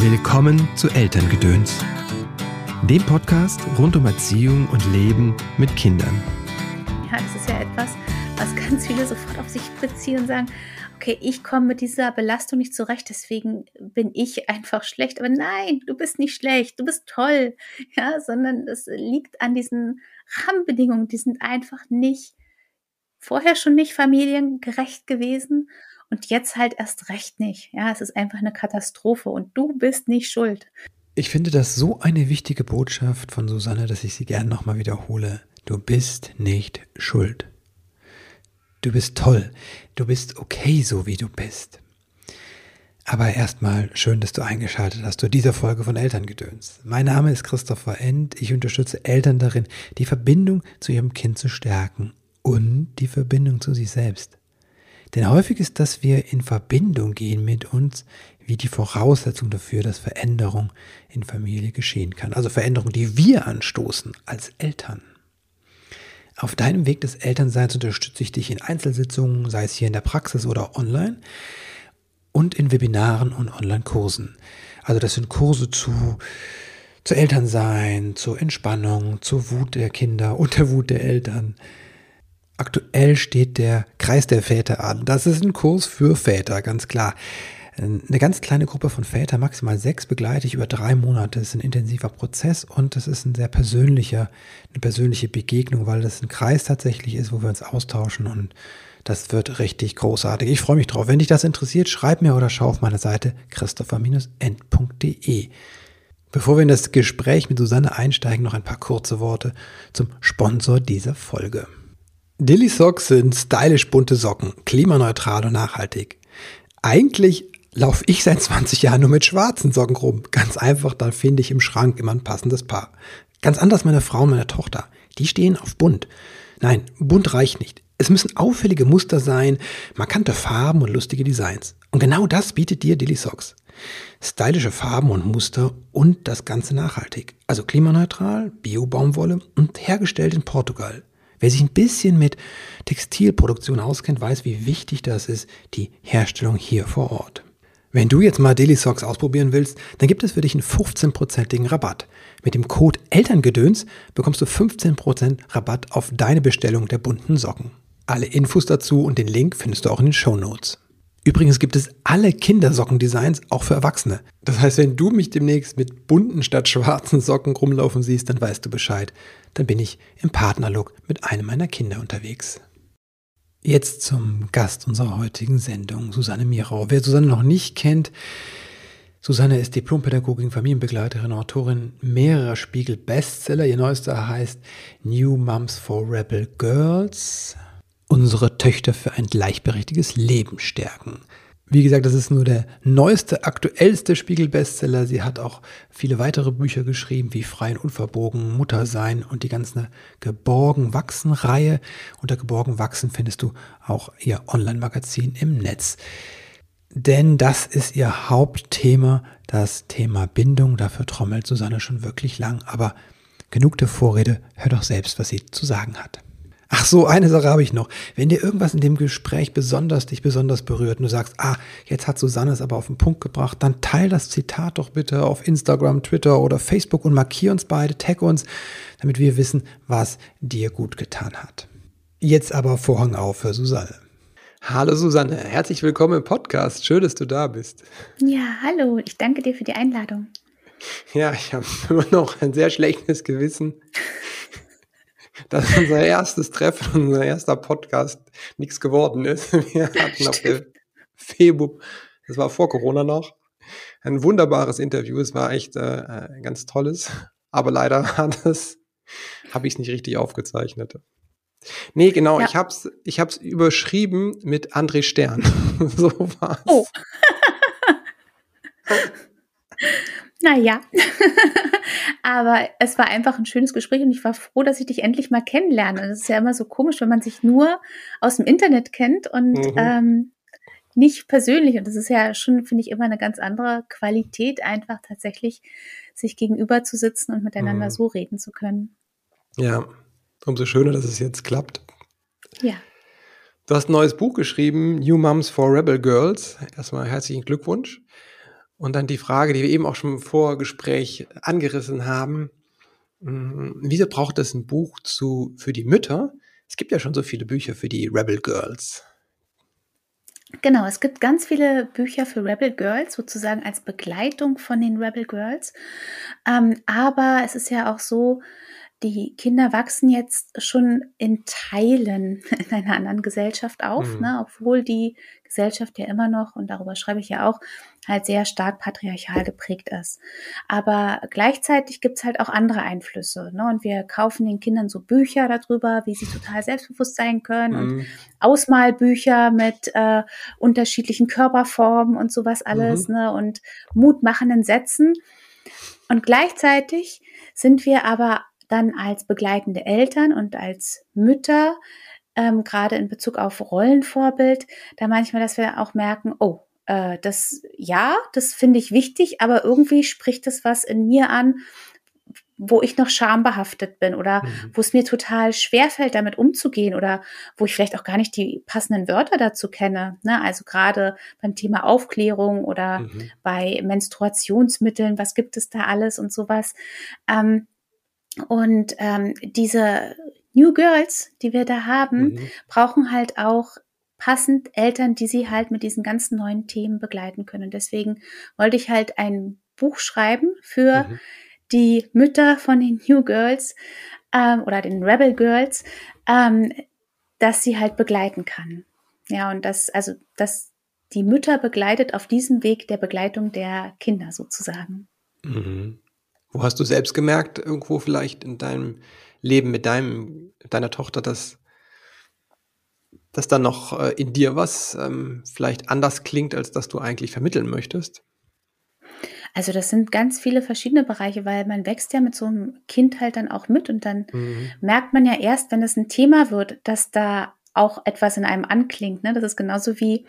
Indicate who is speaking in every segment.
Speaker 1: Willkommen zu Elterngedöns, dem Podcast rund um Erziehung und Leben mit Kindern.
Speaker 2: Ja, das ist ja etwas, was ganz viele sofort auf sich beziehen und sagen, okay, ich komme mit dieser Belastung nicht zurecht, deswegen bin ich einfach schlecht. Aber nein, du bist nicht schlecht, du bist toll, ja, sondern es liegt an diesen Rahmenbedingungen, die sind einfach nicht vorher schon nicht familiengerecht gewesen und jetzt halt erst recht nicht. Ja, es ist einfach eine Katastrophe und du bist nicht schuld.
Speaker 1: Ich finde das so eine wichtige Botschaft von Susanne, dass ich sie gerne nochmal wiederhole. Du bist nicht schuld. Du bist toll. Du bist okay, so wie du bist. Aber erstmal schön, dass du eingeschaltet hast zu dieser Folge von Elterngedöns. Mein Name ist Christopher End. Ich unterstütze Eltern darin, die Verbindung zu ihrem Kind zu stärken und die Verbindung zu sich selbst. Denn häufig ist, dass wir in Verbindung gehen mit uns, wie die Voraussetzung dafür, dass Veränderung in Familie geschehen kann. Also Veränderung, die wir anstoßen als Eltern. Auf deinem Weg des Elternseins unterstütze ich dich in Einzelsitzungen, sei es hier in der Praxis oder online, und in Webinaren und Online-Kursen. Also das sind Kurse zu, zu Elternsein, zur Entspannung, zur Wut der Kinder und der Wut der Eltern, Aktuell steht der Kreis der Väter an. Das ist ein Kurs für Väter, ganz klar. Eine ganz kleine Gruppe von Vätern, maximal sechs, begleite ich über drei Monate. Das ist ein intensiver Prozess und das ist ein sehr persönlicher, eine persönliche Begegnung, weil das ein Kreis tatsächlich ist, wo wir uns austauschen und das wird richtig großartig. Ich freue mich drauf. Wenn dich das interessiert, schreib mir oder schau auf meine Seite christopher-end.de. Bevor wir in das Gespräch mit Susanne einsteigen, noch ein paar kurze Worte zum Sponsor dieser Folge. Dilly Socks sind stylisch bunte Socken, klimaneutral und nachhaltig. Eigentlich laufe ich seit 20 Jahren nur mit schwarzen Socken rum. Ganz einfach, dann finde ich im Schrank immer ein passendes Paar. Ganz anders meine Frau und meine Tochter. Die stehen auf bunt. Nein, bunt reicht nicht. Es müssen auffällige Muster sein, markante Farben und lustige Designs. Und genau das bietet dir Dilly Socks. Stylische Farben und Muster und das Ganze nachhaltig. Also klimaneutral, Bio-Baumwolle und hergestellt in Portugal. Wer sich ein bisschen mit Textilproduktion auskennt, weiß, wie wichtig das ist, die Herstellung hier vor Ort. Wenn du jetzt mal Daily Socks ausprobieren willst, dann gibt es für dich einen 15%igen Rabatt. Mit dem Code Elterngedöns bekommst du 15% Rabatt auf deine Bestellung der bunten Socken. Alle Infos dazu und den Link findest du auch in den Show Notes. Übrigens gibt es alle Kindersockendesigns auch für Erwachsene. Das heißt, wenn du mich demnächst mit bunten statt schwarzen Socken rumlaufen siehst, dann weißt du Bescheid. Dann bin ich im Partnerlook mit einem meiner Kinder unterwegs. Jetzt zum Gast unserer heutigen Sendung, Susanne Mirau. Wer Susanne noch nicht kennt, Susanne ist Diplompädagogin, Familienbegleiterin, Autorin mehrerer Spiegel-Bestseller. Ihr neuester heißt New Moms for Rebel Girls unsere Töchter für ein gleichberechtigtes Leben stärken. Wie gesagt, das ist nur der neueste, aktuellste Spiegel-Bestseller. Sie hat auch viele weitere Bücher geschrieben, wie Frei und Unverbogen, Mutter sein und die ganze Geborgen Wachsen-Reihe. Unter Geborgen Wachsen findest du auch ihr Online-Magazin im Netz. Denn das ist ihr Hauptthema, das Thema Bindung. Dafür trommelt Susanne schon wirklich lang. Aber genug der Vorrede, hör doch selbst, was sie zu sagen hat. Ach so, eine Sache habe ich noch. Wenn dir irgendwas in dem Gespräch besonders dich besonders berührt und du sagst, ah, jetzt hat Susanne es aber auf den Punkt gebracht, dann teil das Zitat doch bitte auf Instagram, Twitter oder Facebook und markier uns beide, tag uns, damit wir wissen, was dir gut getan hat. Jetzt aber Vorhang auf für Susanne. Hallo Susanne, herzlich willkommen im Podcast. Schön, dass du da bist.
Speaker 2: Ja, hallo, ich danke dir für die Einladung.
Speaker 1: Ja, ich habe immer noch ein sehr schlechtes Gewissen dass unser erstes Treffen, unser erster Podcast nichts geworden ist. Wir hatten auf der Februar, das war vor Corona noch, ein wunderbares Interview. Es war echt äh, ein ganz tolles, aber leider hat es, habe ich es nicht richtig aufgezeichnet. Nee, genau, ja. ich hab's, ich hab's überschrieben mit André Stern. so war's. Oh.
Speaker 2: Naja, aber es war einfach ein schönes Gespräch und ich war froh, dass ich dich endlich mal kennenlerne. Das ist ja immer so komisch, wenn man sich nur aus dem Internet kennt und mhm. ähm, nicht persönlich. Und das ist ja schon, finde ich, immer eine ganz andere Qualität, einfach tatsächlich sich gegenüber zu sitzen und miteinander mhm. so reden zu können.
Speaker 1: Ja, umso schöner, dass es jetzt klappt.
Speaker 2: Ja.
Speaker 1: Du hast ein neues Buch geschrieben, New Moms for Rebel Girls. Erstmal herzlichen Glückwunsch. Und dann die Frage, die wir eben auch schon im Vorgespräch angerissen haben. Hm, wieso braucht es ein Buch zu, für die Mütter? Es gibt ja schon so viele Bücher für die Rebel Girls.
Speaker 2: Genau, es gibt ganz viele Bücher für Rebel Girls, sozusagen als Begleitung von den Rebel Girls. Ähm, aber es ist ja auch so, die Kinder wachsen jetzt schon in Teilen in einer anderen Gesellschaft auf, mhm. ne, obwohl die Gesellschaft ja immer noch, und darüber schreibe ich ja auch, halt sehr stark patriarchal geprägt ist. Aber gleichzeitig gibt's halt auch andere Einflüsse. Ne? Und wir kaufen den Kindern so Bücher darüber, wie sie total selbstbewusst sein können mhm. und Ausmalbücher mit äh, unterschiedlichen Körperformen und sowas alles mhm. ne? und mutmachenden Sätzen. Und gleichzeitig sind wir aber dann als begleitende Eltern und als Mütter ähm, gerade in Bezug auf Rollenvorbild, da manchmal, dass wir auch merken, oh, äh, das, ja, das finde ich wichtig, aber irgendwie spricht es was in mir an, wo ich noch schambehaftet bin oder mhm. wo es mir total schwerfällt, damit umzugehen oder wo ich vielleicht auch gar nicht die passenden Wörter dazu kenne. Ne? Also gerade beim Thema Aufklärung oder mhm. bei Menstruationsmitteln, was gibt es da alles und sowas. Ähm, und ähm, diese New Girls, die wir da haben, mhm. brauchen halt auch passend Eltern, die sie halt mit diesen ganzen neuen Themen begleiten können. Deswegen wollte ich halt ein Buch schreiben für mhm. die Mütter von den New Girls ähm, oder den Rebel Girls, ähm, dass sie halt begleiten kann. Ja, und das, also, dass die Mütter begleitet auf diesem Weg der Begleitung der Kinder sozusagen.
Speaker 1: Mhm. Wo hast du selbst gemerkt, irgendwo vielleicht in deinem Leben mit deinem, deiner Tochter, dass, dass da noch äh, in dir was ähm, vielleicht anders klingt, als dass du eigentlich vermitteln möchtest?
Speaker 2: Also das sind ganz viele verschiedene Bereiche, weil man wächst ja mit so einem Kind halt dann auch mit und dann mhm. merkt man ja erst, wenn es ein Thema wird, dass da auch etwas in einem anklingt. Ne? Das ist genauso wie,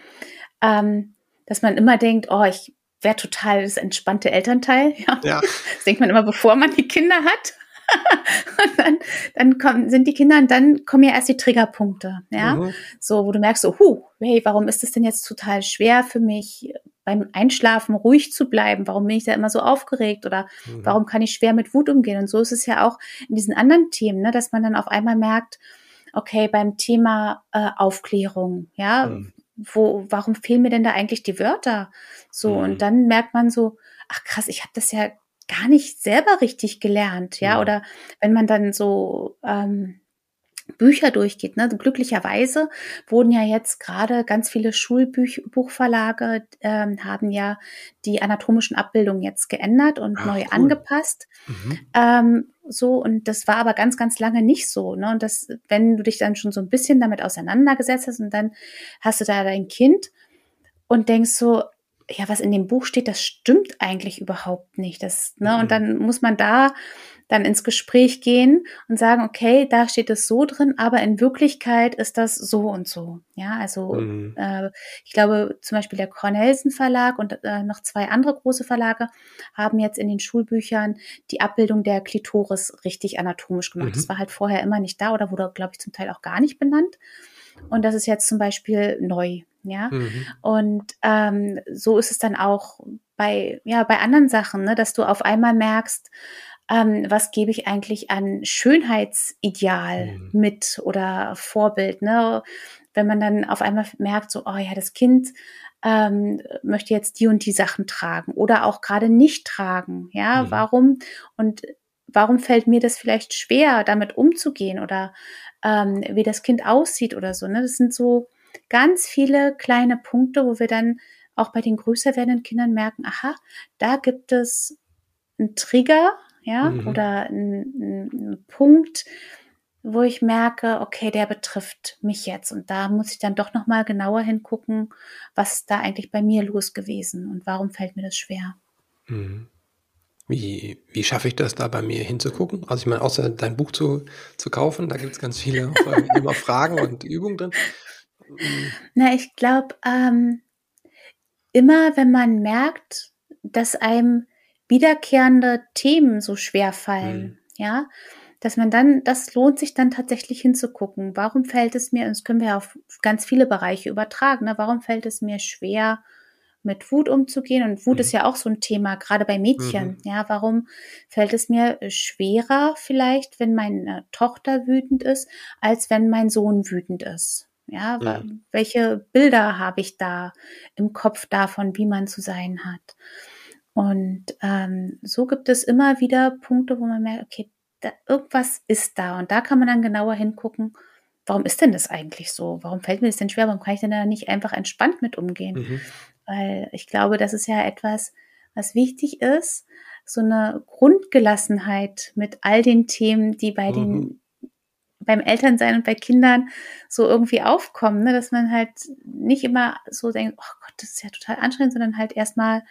Speaker 2: ähm, dass man immer denkt, oh, ich wäre total das entspannte Elternteil. Ja. ja. Das denkt man immer, bevor man die Kinder hat. und dann, dann kommen, sind die Kinder und dann kommen ja erst die Triggerpunkte, ja. Mhm. So, wo du merkst so, huh, hey, warum ist es denn jetzt total schwer für mich, beim Einschlafen ruhig zu bleiben? Warum bin ich da immer so aufgeregt? Oder mhm. warum kann ich schwer mit Wut umgehen? Und so ist es ja auch in diesen anderen Themen, ne, dass man dann auf einmal merkt, okay, beim Thema äh, Aufklärung, ja, mhm. Wo, warum fehlen mir denn da eigentlich die Wörter? So, und mhm. dann merkt man so, ach krass, ich habe das ja gar nicht selber richtig gelernt, ja, ja. oder wenn man dann so ähm, Bücher durchgeht. Ne? Glücklicherweise wurden ja jetzt gerade ganz viele Schulbuchverlage ähm, haben ja die anatomischen Abbildungen jetzt geändert und Ach, neu cool. angepasst. Mhm. Ähm, so und das war aber ganz, ganz lange nicht so. Ne? Und das, wenn du dich dann schon so ein bisschen damit auseinandergesetzt hast und dann hast du da dein Kind und denkst so, ja, was in dem Buch steht, das stimmt eigentlich überhaupt nicht. Das, ne? Mhm. Und dann muss man da dann ins Gespräch gehen und sagen, okay, da steht es so drin, aber in Wirklichkeit ist das so und so. Ja, also mhm. äh, ich glaube zum Beispiel der Cornelsen Verlag und äh, noch zwei andere große Verlage haben jetzt in den Schulbüchern die Abbildung der Klitoris richtig anatomisch gemacht. Mhm. Das war halt vorher immer nicht da oder wurde, glaube ich, zum Teil auch gar nicht benannt. Und das ist jetzt zum Beispiel neu. Ja. Mhm. Und ähm, so ist es dann auch bei, ja, bei anderen Sachen, ne, dass du auf einmal merkst, ähm, was gebe ich eigentlich an Schönheitsideal mhm. mit oder Vorbild, ne? Wenn man dann auf einmal merkt, so, oh ja, das Kind ähm, möchte jetzt die und die Sachen tragen oder auch gerade nicht tragen, ja, mhm. warum? Und warum fällt mir das vielleicht schwer, damit umzugehen oder ähm, wie das Kind aussieht oder so. Ne? Das sind so ganz viele kleine Punkte, wo wir dann auch bei den größer werdenden Kindern merken, aha, da gibt es einen Trigger, ja, mhm. oder einen, einen Punkt, wo ich merke, okay, der betrifft mich jetzt und da muss ich dann doch noch mal genauer hingucken, was da eigentlich bei mir los gewesen und warum fällt mir das schwer.
Speaker 1: Mhm. Wie, wie schaffe ich das, da bei mir hinzugucken? Also ich meine, außer dein Buch zu, zu kaufen, da gibt es ganz viele immer Fragen und Übungen drin.
Speaker 2: Na, ich glaube, ähm, immer wenn man merkt, dass einem wiederkehrende Themen so schwer fallen, mhm. ja, dass man dann, das lohnt sich dann tatsächlich hinzugucken. Warum fällt es mir, und das können wir auf ganz viele Bereiche übertragen, ne? warum fällt es mir schwer, mit Wut umzugehen. Und Wut
Speaker 1: Mhm.
Speaker 2: ist ja auch so ein Thema, gerade bei Mädchen.
Speaker 1: Mhm.
Speaker 2: Ja, warum fällt es mir schwerer vielleicht, wenn meine Tochter wütend ist, als wenn mein Sohn wütend ist? Ja,
Speaker 1: Mhm.
Speaker 2: welche Bilder habe ich da im Kopf davon, wie man zu sein hat? Und ähm, so gibt es immer wieder Punkte, wo man merkt, okay, da, irgendwas ist da. Und da kann man dann genauer hingucken, warum ist denn das eigentlich so? Warum fällt mir das denn schwer? Warum kann ich denn da nicht einfach entspannt mit umgehen?
Speaker 1: Mhm.
Speaker 2: Weil ich glaube, das ist ja etwas, was wichtig ist, so eine Grundgelassenheit mit all den Themen, die bei den
Speaker 1: Mhm.
Speaker 2: beim Elternsein und bei Kindern so irgendwie aufkommen, ne? dass man halt nicht immer so denkt, oh Gott, das ist ja total anstrengend, sondern halt erstmal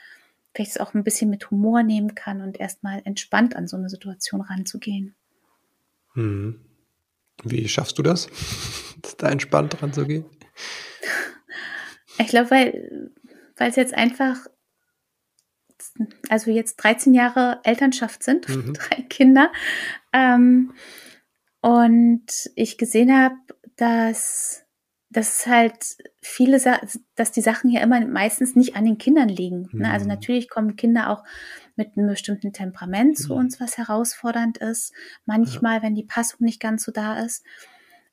Speaker 2: vielleicht es auch ein bisschen mit Humor nehmen kann und erstmal entspannt an so eine Situation ranzugehen.
Speaker 1: Mhm. Wie schaffst du das, da entspannt dran zu gehen?
Speaker 2: Ich glaube, weil weil es jetzt einfach also jetzt 13 Jahre Elternschaft sind,
Speaker 1: Mhm.
Speaker 2: drei Kinder, ähm, und ich gesehen habe, dass dass halt viele Sa dass die Sachen ja immer meistens nicht an den Kindern liegen, ne? Also,
Speaker 1: Mhm.
Speaker 2: natürlich kommen Kinder auch mit 'nem bestimmten Temperament zu
Speaker 1: Mhm.
Speaker 2: uns, was herausfordernd ist, manchmal, wenn die Passung nicht ganz so da ist.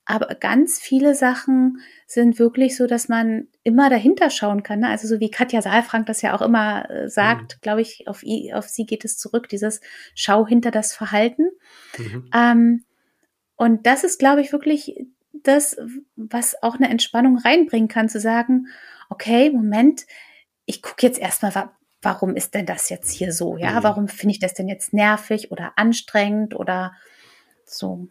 Speaker 2: Aber ganz viele Sachen sind wirklich so, dass man immer dahinter schauen kann, ne? Also, so wie Katja Saalfrank das ja auch immer, äh,
Speaker 1: Mhm.
Speaker 2: sagt, glaube ich, auf auf sie geht es zurück, dieses „Schau hinter das Verhalten“.
Speaker 1: Mhm.
Speaker 2: Ähm, und das ist, glaube ich, wirklich das, was auch 'ne Entspannung reinbringen kann, zu sagen: „Okay, Moment, ich gucke jetzt erst mal, wa warum ist denn das jetzt hier so, ja?
Speaker 1: Mhm.
Speaker 2: Warum finde ich das denn jetzt nervig oder anstrengend oder so?“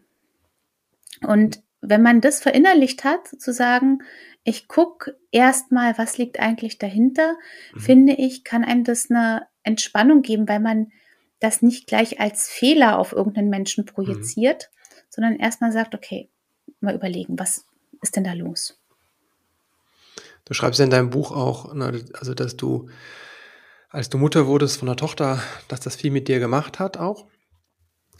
Speaker 2: Und wenn man das verinnerlicht hat, zu sagen: „Ich gucke erst mal, was liegt eigentlich dahinter“,
Speaker 1: Mhm.
Speaker 2: finde ich, kann einem das 'ne Entspannung geben, weil man das nicht gleich als Fehler auf irgend 'nen Menschen
Speaker 1: Mhm.
Speaker 2: projiziert, sondern erst mal sagt: „Okay, mal überlegen, was ist denn da los?“
Speaker 1: Du schreibst ja in deinem Buch auch, ne, also, dass du als du Mutter wurdest von 'ner Tochter, dass das viel mit dir gemacht hat auch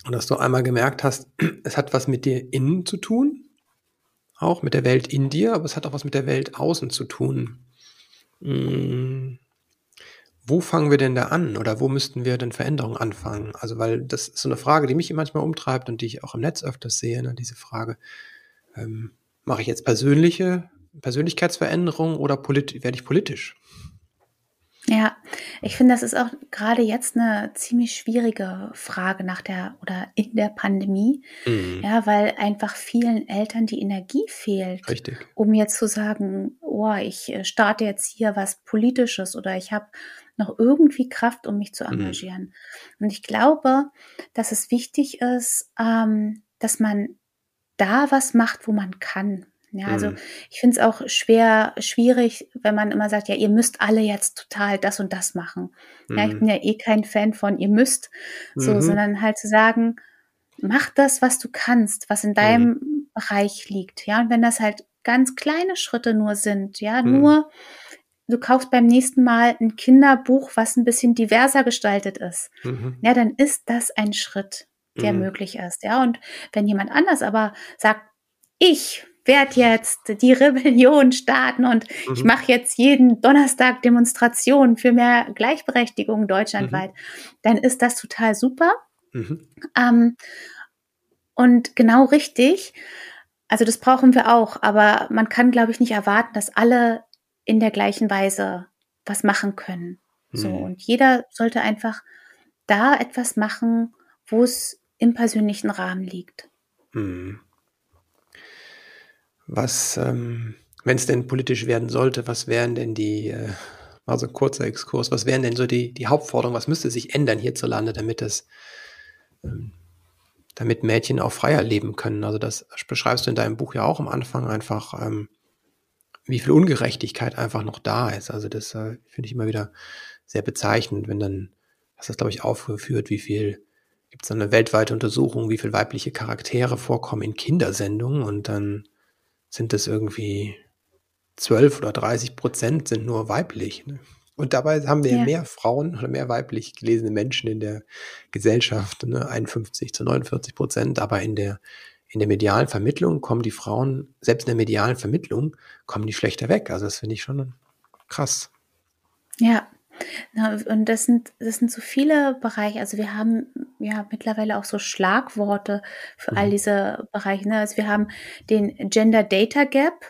Speaker 1: und dass du einmal gemerkt hast, es hat was mit dir innen zu tun, auch mit der Welt in dir, aber es hat auch was mit der Welt außen zu tun. Hm, wo fangen wir denn da an oder wo müssten wir denn Veränderungen anfangen? Also, weil das ist so 'ne Frage, die mich manchmal umtreibt und die ich auch im Netz öfters sehe, ne, diese Frage, ähm, mache ich jetzt persönliche Persönlichkeitsveränderung oder werde ich politisch?
Speaker 2: Ja, ich finde, das ist auch grade jetzt 'ne ziemlich schwierige Frage nach der oder in der Pandemie,
Speaker 1: Mhm.
Speaker 2: ja, weil einfach vielen Eltern die Energie fehlt,
Speaker 1: Richtig.
Speaker 2: um jetzt zu sagen: „Oh, ich, äh, starte jetzt hier was Politisches oder ich habe noch irgendwie Kraft, um mich zu
Speaker 1: Mhm.
Speaker 2: engagieren.“ Und ich glaube, dass es wichtig ist, ähm, dass man da was macht, wo man kann. Ja, also,
Speaker 1: Mhm.
Speaker 2: ich finde es auch schwer schwierig, wenn man immer sagt: „Ja, ihr müsst alle jetzt total das und das machen.“ Ja, ich
Speaker 1: Mhm.
Speaker 2: bin ja eh kein Fan von „ihr müsst“, so,
Speaker 1: Mhm.
Speaker 2: sondern halt zu sagen: „Mach das, was du kannst, was in
Speaker 1: Mhm.
Speaker 2: deinem Bereich liegt“, ja? Und wenn das halt ganz kleine Schritte nur sind, ja,
Speaker 1: Mhm.
Speaker 2: nur du kaufst beim nächsten Mal 'n Kinderbuch, was 'n bisschen diverser gestaltet ist,
Speaker 1: Mhm.
Speaker 2: ja, dann ist das ein Schritt, der
Speaker 1: Mhm.
Speaker 2: möglich ist, ja? Und wenn jemand anders aber sagt: „Ich werde jetzt die Rebellion starten und ich
Speaker 1: Mhm.
Speaker 2: mache jetzt jeden Donnerstag Demonstrationen für mehr Gleichberechtigung deutschlandweit“,
Speaker 1: Mhm.
Speaker 2: dann ist das total super.
Speaker 1: Mhm.
Speaker 2: Ähm, und genau richtig. Also, das brauchen wir auch, aber man kann, glaube ich, nicht erwarten, dass alle in der gleichen Weise was machen können. So,
Speaker 1: Mhm.
Speaker 2: und jeder sollte einfach da etwas machen, wo's im persönlichen Rahmen liegt.
Speaker 1: Mhm. Was, ähm wenn's denn politisch werden sollte, was wären denn die, äh mal so 'n kurzer Exkurs, was wären denn so die die Hauptforderungen? Was müsste sich ändern hierzulande, damit das ähm, damit Mädchen auch freier leben können? Also, das sch beschreibst du in deinem Buch ja auch am Anfang einfach, ähm, wie viel Ungerechtigkeit einfach noch da ist. Also, das, äh, finde ich immer wieder sehr bezeichnend, wenn dann hast das, glaube ich, aufgeführt, wie viel gibt's da 'ne weltweite Untersuchung, wie viel weibliche Charaktere vorkommen in Kindersendungen und dann sind das irgendwie 12 oder 30 % sind nur weiblich, ne? Und dabei haben wir ja mehr Frauen oder mehr weiblich gelesene Menschen in der Gesellschaft, ne, 51 zu 49 %, aber in der in der medialen Vermittlung kommen die Frauen selbst in der medialen Vermittlung kommen die schlechter weg. Also, das finde ich schon krass.
Speaker 2: Ja, und das sind, das sind so viele Bereiche. Also wir haben ja mittlerweile auch so Schlagworte für mhm. all diese Bereiche. Ne? Also wir haben den Gender Data Gap,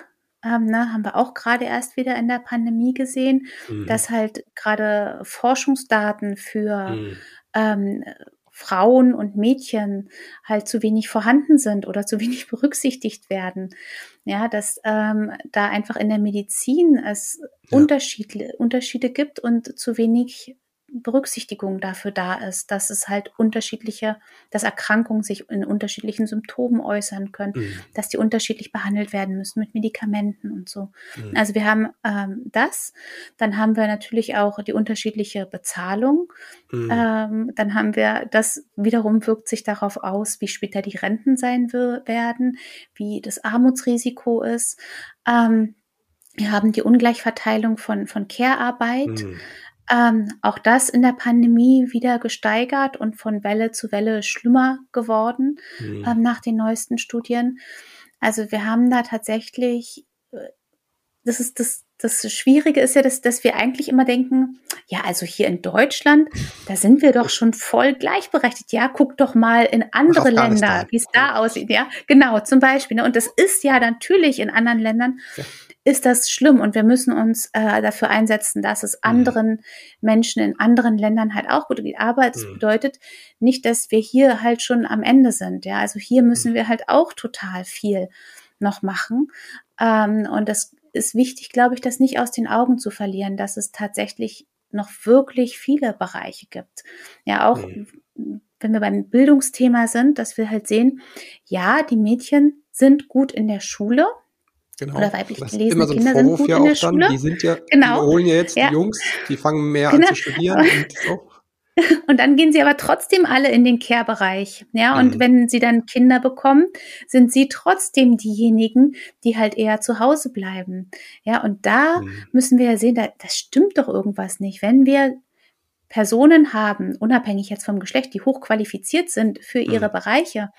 Speaker 2: ähm, ne, haben wir auch gerade erst wieder in der Pandemie gesehen, mhm. dass halt gerade Forschungsdaten für mhm. ähm, Frauen und Mädchen halt zu wenig vorhanden sind oder zu wenig berücksichtigt werden. Ja, dass ähm, da einfach in der Medizin es ja. Unterschiede, Unterschiede gibt und zu wenig Berücksichtigung dafür da ist, dass es halt unterschiedliche, dass Erkrankungen sich in unterschiedlichen Symptomen äußern können, mhm. dass die unterschiedlich behandelt werden müssen mit Medikamenten und so. Mhm. Also wir haben ähm, das, dann haben wir natürlich auch die unterschiedliche Bezahlung, mhm. ähm, dann haben wir das wiederum wirkt sich darauf aus, wie später die Renten sein werden, wie das Armutsrisiko ist. Ähm, wir haben die Ungleichverteilung von, von Care-Arbeit. Mhm. Ähm, auch das in der Pandemie wieder gesteigert und von Welle zu Welle schlimmer geworden mhm. ähm, nach den neuesten Studien. Also wir haben da tatsächlich, äh, das ist das, das Schwierige ist ja, dass, dass wir eigentlich immer denken, ja, also hier in Deutschland, da sind wir doch schon voll gleichberechtigt. Ja, guck doch mal in andere Länder, wie es da aussieht. Ja, genau, zum Beispiel. Ne? Und das ist ja natürlich in anderen Ländern. Ja ist das schlimm und wir müssen uns äh, dafür einsetzen, dass es mhm. anderen Menschen in anderen Ländern halt auch gut geht. Aber es mhm. bedeutet nicht, dass wir hier halt schon am Ende sind. Ja, also hier müssen mhm. wir halt auch total viel noch machen. Ähm, und das ist wichtig, glaube ich, das nicht aus den Augen zu verlieren, dass es tatsächlich noch wirklich viele Bereiche gibt. Ja, auch mhm. wenn wir beim Bildungsthema sind, dass wir halt sehen, ja, die Mädchen sind gut in der Schule,
Speaker 1: Genau. Oder weiblich das gelesene immer so ein Kinder Vorwurf sind gut ja in der auch dann. Schule. Die sind ja, genau. die holen ja jetzt ja. die Jungs, die fangen mehr genau. an zu studieren und so.
Speaker 2: Und dann gehen sie aber trotzdem alle in den Care-Bereich. Ja, und mhm. wenn sie dann Kinder bekommen, sind sie trotzdem diejenigen, die halt eher zu Hause bleiben. Ja, und da mhm. müssen wir ja sehen, da, das stimmt doch irgendwas nicht. Wenn wir Personen haben, unabhängig jetzt vom Geschlecht, die hochqualifiziert sind für ihre mhm. Bereiche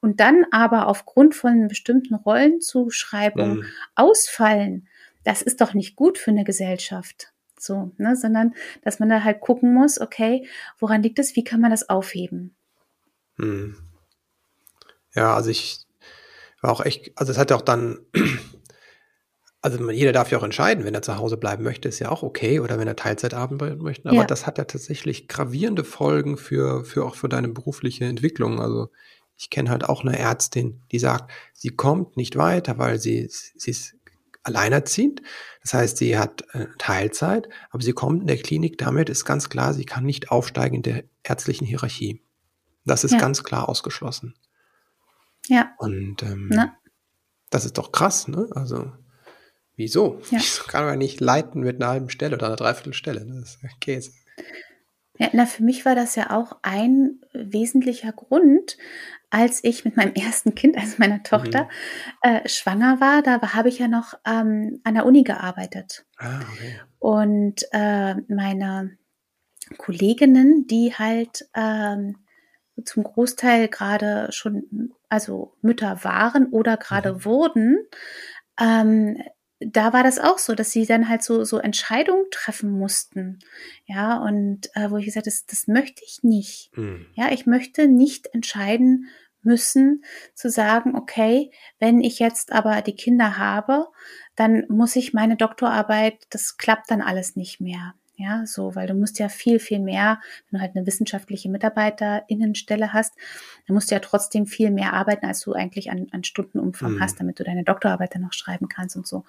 Speaker 2: und dann aber aufgrund von bestimmten Rollenzuschreibungen mhm. ausfallen, das ist doch nicht gut für eine Gesellschaft. So, ne, sondern dass man da halt gucken muss, okay, woran liegt es, wie kann man das aufheben?
Speaker 1: Mhm. Ja, also ich war auch echt, also es hat auch dann also jeder darf ja auch entscheiden, wenn er zu Hause bleiben möchte, ist ja auch okay, oder wenn er Teilzeit arbeiten möchte. Aber ja. das hat ja tatsächlich gravierende Folgen für, für auch für deine berufliche Entwicklung. Also ich kenne halt auch eine Ärztin, die sagt, sie kommt nicht weiter, weil sie, sie ist alleinerziehend. Das heißt, sie hat äh, Teilzeit, aber sie kommt in der Klinik damit, ist ganz klar, sie kann nicht aufsteigen in der ärztlichen Hierarchie. Das ist ja. ganz klar ausgeschlossen.
Speaker 2: Ja.
Speaker 1: Und ähm, das ist doch krass, ne? Also Wieso? Ja. Ich kann man nicht leiten mit einer halben Stelle oder einer Dreiviertelstelle. Ne? Das ist Käse.
Speaker 2: Ja, na, für mich war das ja auch ein wesentlicher Grund, als ich mit meinem ersten Kind, also meiner Tochter, mhm. äh, schwanger war. Da habe ich ja noch ähm, an der Uni gearbeitet. Ah, okay. Und äh, meine Kolleginnen, die halt ähm, zum Großteil gerade schon, also Mütter waren oder gerade mhm. wurden, ähm, da war das auch so, dass sie dann halt so, so Entscheidungen treffen mussten. Ja, und äh, wo ich gesagt habe, das, das möchte ich nicht. Mhm. Ja, ich möchte nicht entscheiden müssen, zu sagen, okay, wenn ich jetzt aber die Kinder habe, dann muss ich meine Doktorarbeit, das klappt dann alles nicht mehr. Ja, so, weil du musst ja viel, viel mehr, wenn du halt eine wissenschaftliche Mitarbeiterinnenstelle hast, dann musst du ja trotzdem viel mehr arbeiten, als du eigentlich an, an Stundenumfang mhm. hast, damit du deine Doktorarbeit dann noch schreiben kannst und so. Und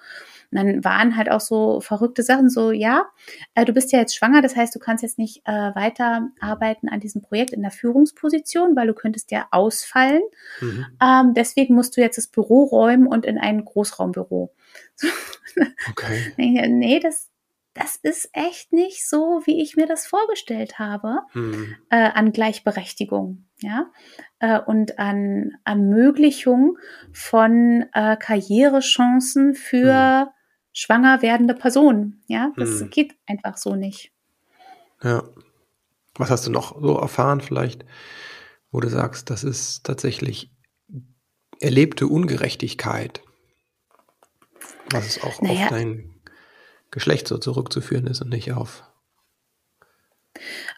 Speaker 2: dann waren halt auch so verrückte Sachen, so, ja, äh, du bist ja jetzt schwanger, das heißt, du kannst jetzt nicht äh, weiter arbeiten an diesem Projekt in der Führungsposition, weil du könntest ja ausfallen. Mhm. Ähm, deswegen musst du jetzt das Büro räumen und in ein Großraumbüro. Okay. nee, das, das ist echt nicht so, wie ich mir das vorgestellt habe, hm. äh, an Gleichberechtigung, ja, äh, und an Ermöglichung von äh, Karrierechancen für hm. schwanger werdende Personen, ja, das hm. geht einfach so nicht.
Speaker 1: Ja. Was hast du noch so erfahren vielleicht, wo du sagst, das ist tatsächlich erlebte Ungerechtigkeit, was es auch naja. auf dein Geschlecht so zurückzuführen ist und nicht auf.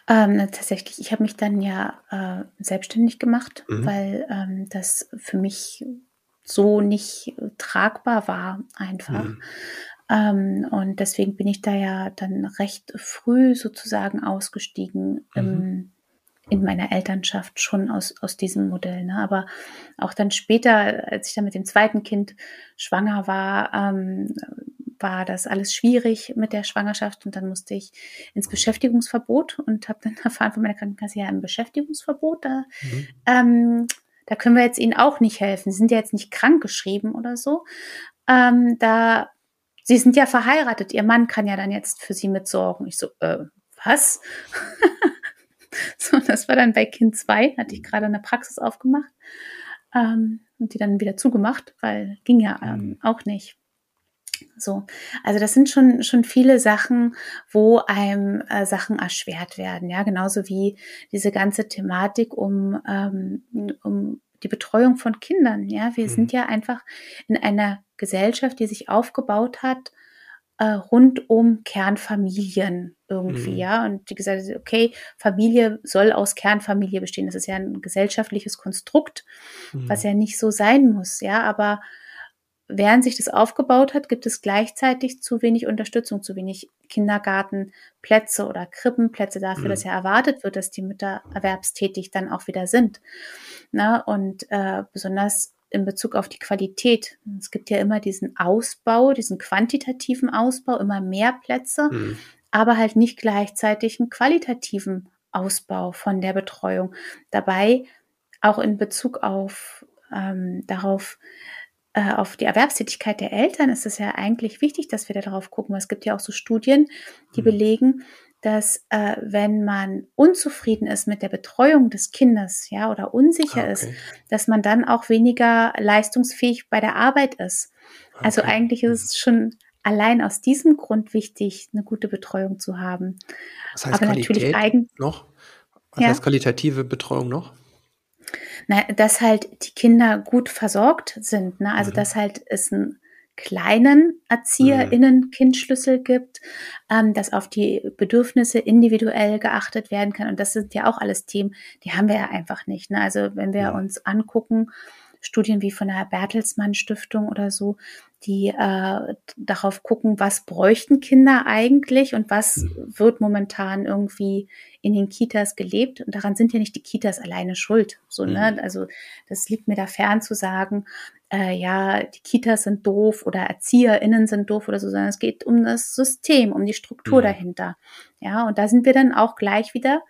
Speaker 2: Ähm, tatsächlich, ich habe mich dann ja äh, selbstständig gemacht, mhm. weil ähm, das für mich so nicht tragbar war, einfach. Mhm. Ähm, und deswegen bin ich da ja dann recht früh sozusagen ausgestiegen mhm. im, in meiner Elternschaft schon aus, aus diesem Modell. Ne? Aber auch dann später, als ich dann mit dem zweiten Kind schwanger war, ähm, war das alles schwierig mit der Schwangerschaft und dann musste ich ins Beschäftigungsverbot und habe dann erfahren von meiner Krankenkasse, ja, im Beschäftigungsverbot, da, mhm. ähm, da können wir jetzt Ihnen auch nicht helfen. Sie sind ja jetzt nicht krank geschrieben oder so. Ähm, da Sie sind ja verheiratet, Ihr Mann kann ja dann jetzt für Sie mitsorgen. Ich so, äh, was? so, das war dann bei Kind 2, hatte ich gerade eine Praxis aufgemacht ähm, und die dann wieder zugemacht, weil ging ja ähm, mhm. auch nicht. So, also das sind schon schon viele Sachen, wo einem äh, Sachen erschwert werden, ja, genauso wie diese ganze Thematik um ähm, um die Betreuung von Kindern, ja, wir mhm. sind ja einfach in einer Gesellschaft, die sich aufgebaut hat äh, rund um Kernfamilien irgendwie, mhm. ja, und die gesagt hat, okay, Familie soll aus Kernfamilie bestehen, das ist ja ein gesellschaftliches Konstrukt, mhm. was ja nicht so sein muss, ja, aber während sich das aufgebaut hat, gibt es gleichzeitig zu wenig Unterstützung, zu wenig Kindergartenplätze oder Krippenplätze dafür, mhm. dass ja erwartet wird, dass die Mütter erwerbstätig dann auch wieder sind. Na, und äh, besonders in Bezug auf die Qualität. Es gibt ja immer diesen Ausbau, diesen quantitativen Ausbau, immer mehr Plätze, mhm. aber halt nicht gleichzeitig einen qualitativen Ausbau von der Betreuung. Dabei auch in Bezug auf ähm, darauf, äh, auf die Erwerbstätigkeit der Eltern ist es ja eigentlich wichtig, dass wir da darauf gucken. Es gibt ja auch so Studien, die mhm. belegen, dass äh, wenn man unzufrieden ist mit der Betreuung des Kindes, ja, oder unsicher ah, okay. ist, dass man dann auch weniger leistungsfähig bei der Arbeit ist. Also okay. Also eigentlich ist es mhm. schon allein aus diesem Grund wichtig, eine gute Betreuung zu haben.
Speaker 1: Was heißt Aber Qualität natürlich eigen noch? Was ja? heißt qualitative Betreuung noch?
Speaker 2: Na, dass halt die Kinder gut versorgt sind. Ne? Also mhm. dass halt es einen kleinen ErzieherInnen-Kindschlüssel gibt, ähm, dass auf die Bedürfnisse individuell geachtet werden kann. Und das sind ja auch alles Themen, die haben wir ja einfach nicht. Ne? Also wenn wir ja. uns angucken, Studien wie von der Bertelsmann Stiftung oder so, die äh, darauf gucken, was bräuchten Kinder eigentlich und was mhm. wird momentan irgendwie in den Kitas gelebt. Und daran sind ja nicht die Kitas alleine schuld. So, ne? Mhm. Also das liegt mir da fern zu sagen, äh, ja, die Kitas sind doof oder ErzieherInnen sind doof oder so, sondern es geht um das System, um die Struktur mhm. dahinter. Ja, und da sind wir dann auch gleich wieder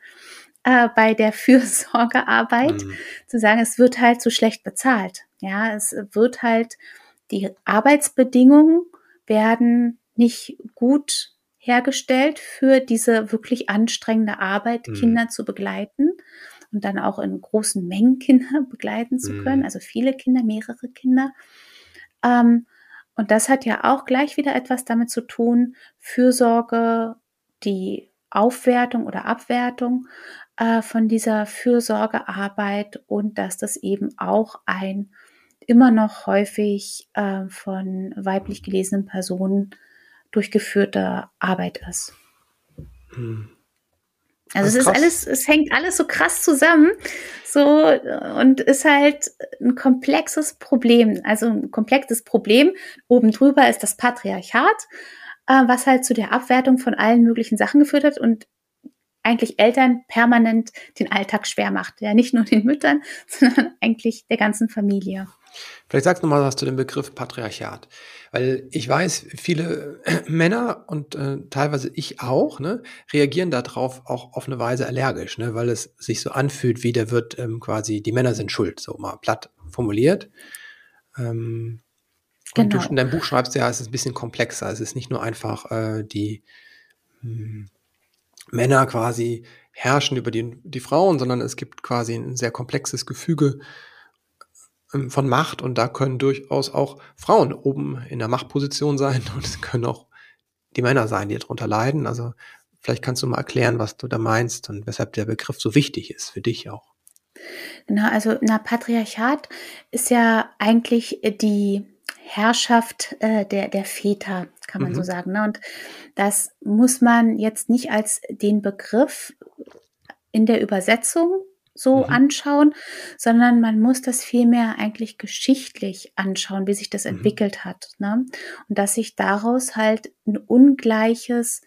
Speaker 2: äh, bei der Fürsorgearbeit, mhm. zu sagen, es wird halt zu schlecht bezahlt. Ja, es wird halt die Arbeitsbedingungen werden nicht gut hergestellt für diese wirklich anstrengende Arbeit, mhm. Kinder zu begleiten und dann auch in großen Mengen Kinder begleiten zu können, mhm. also viele Kinder, mehrere Kinder. Ähm, und das hat ja auch gleich wieder etwas damit zu tun, Fürsorge, die Aufwertung oder Abwertung äh, von dieser Fürsorgearbeit und dass das eben auch ein immer noch häufig äh, von weiblich gelesenen Personen durchgeführte Arbeit ist. Hm. Also es ist alles, es hängt alles so krass zusammen, so und ist halt ein komplexes Problem. Also ein komplexes Problem. Oben drüber ist das Patriarchat, äh, was halt zu der Abwertung von allen möglichen Sachen geführt hat und eigentlich Eltern permanent den Alltag schwer macht. Ja, nicht nur den Müttern, sondern eigentlich der ganzen Familie.
Speaker 1: Vielleicht sagst du mal was zu dem Begriff Patriarchat. Weil ich weiß, viele Männer und äh, teilweise ich auch, ne, reagieren darauf auch auf eine Weise allergisch, ne, weil es sich so anfühlt, wie der wird ähm, quasi, die Männer sind schuld, so mal platt formuliert. Ähm, genau. Und du genau. in deinem Buch schreibst ja, es ist ein bisschen komplexer. Es ist nicht nur einfach äh, die mh, hm, Männer quasi herrschen über die, die Frauen, sondern es gibt quasi ein sehr komplexes Gefüge ähm, von Macht und da können durchaus auch Frauen oben in der Machtposition sein und es können auch die Männer sein, die darunter leiden. Also vielleicht kannst du mal erklären, was du da meinst und weshalb der Begriff so wichtig ist für dich auch.
Speaker 2: Genau, also na Patriarchat ist ja eigentlich die Herrschaft äh, der, der Väter, kann man mhm. so sagen. Ne? Und das muss man jetzt nicht als den Begriff in der Übersetzung so mhm. anschauen, sondern man muss das vielmehr eigentlich geschichtlich anschauen, wie sich das mhm. entwickelt hat. Ne? Und dass sich daraus halt ein ungleiches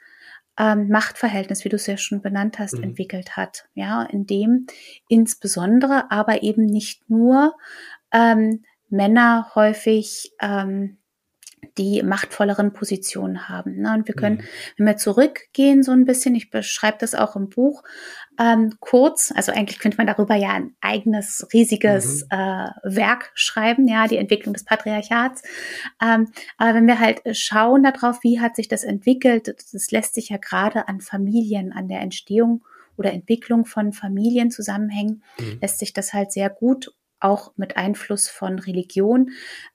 Speaker 2: ähm, Machtverhältnis, wie du es ja schon benannt hast, mhm. entwickelt hat. Ja, in dem insbesondere, aber eben nicht nur ähm, Männer häufig ähm, die machtvolleren Positionen haben. Ne? Und wir können, mhm. wenn wir zurückgehen so ein bisschen, ich beschreibe das auch im Buch ähm, kurz, also eigentlich könnte man darüber ja ein eigenes riesiges mhm. äh, Werk schreiben, ja, die Entwicklung des Patriarchats. Ähm, aber wenn wir halt schauen darauf, wie hat sich das entwickelt, das lässt sich ja gerade an Familien, an der Entstehung oder Entwicklung von Familien zusammenhängen, mhm. lässt sich das halt sehr gut auch mit Einfluss von Religion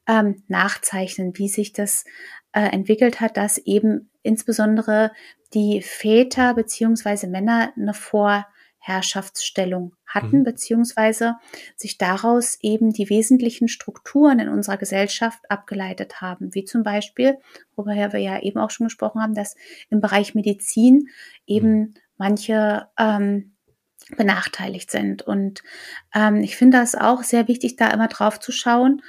Speaker 2: ähm, nachzeichnen, wie sich das äh, entwickelt hat, dass eben insbesondere die Väter beziehungsweise Männer eine Vorherrschaftsstellung hatten, mhm. beziehungsweise sich daraus eben die wesentlichen Strukturen in unserer Gesellschaft abgeleitet haben, wie zum Beispiel, worüber wir ja eben auch schon gesprochen haben, dass im Bereich Medizin eben mhm. manche ähm, benachteiligt sind. Und ähm, ich finde das auch sehr wichtig, da immer drauf zu schauen,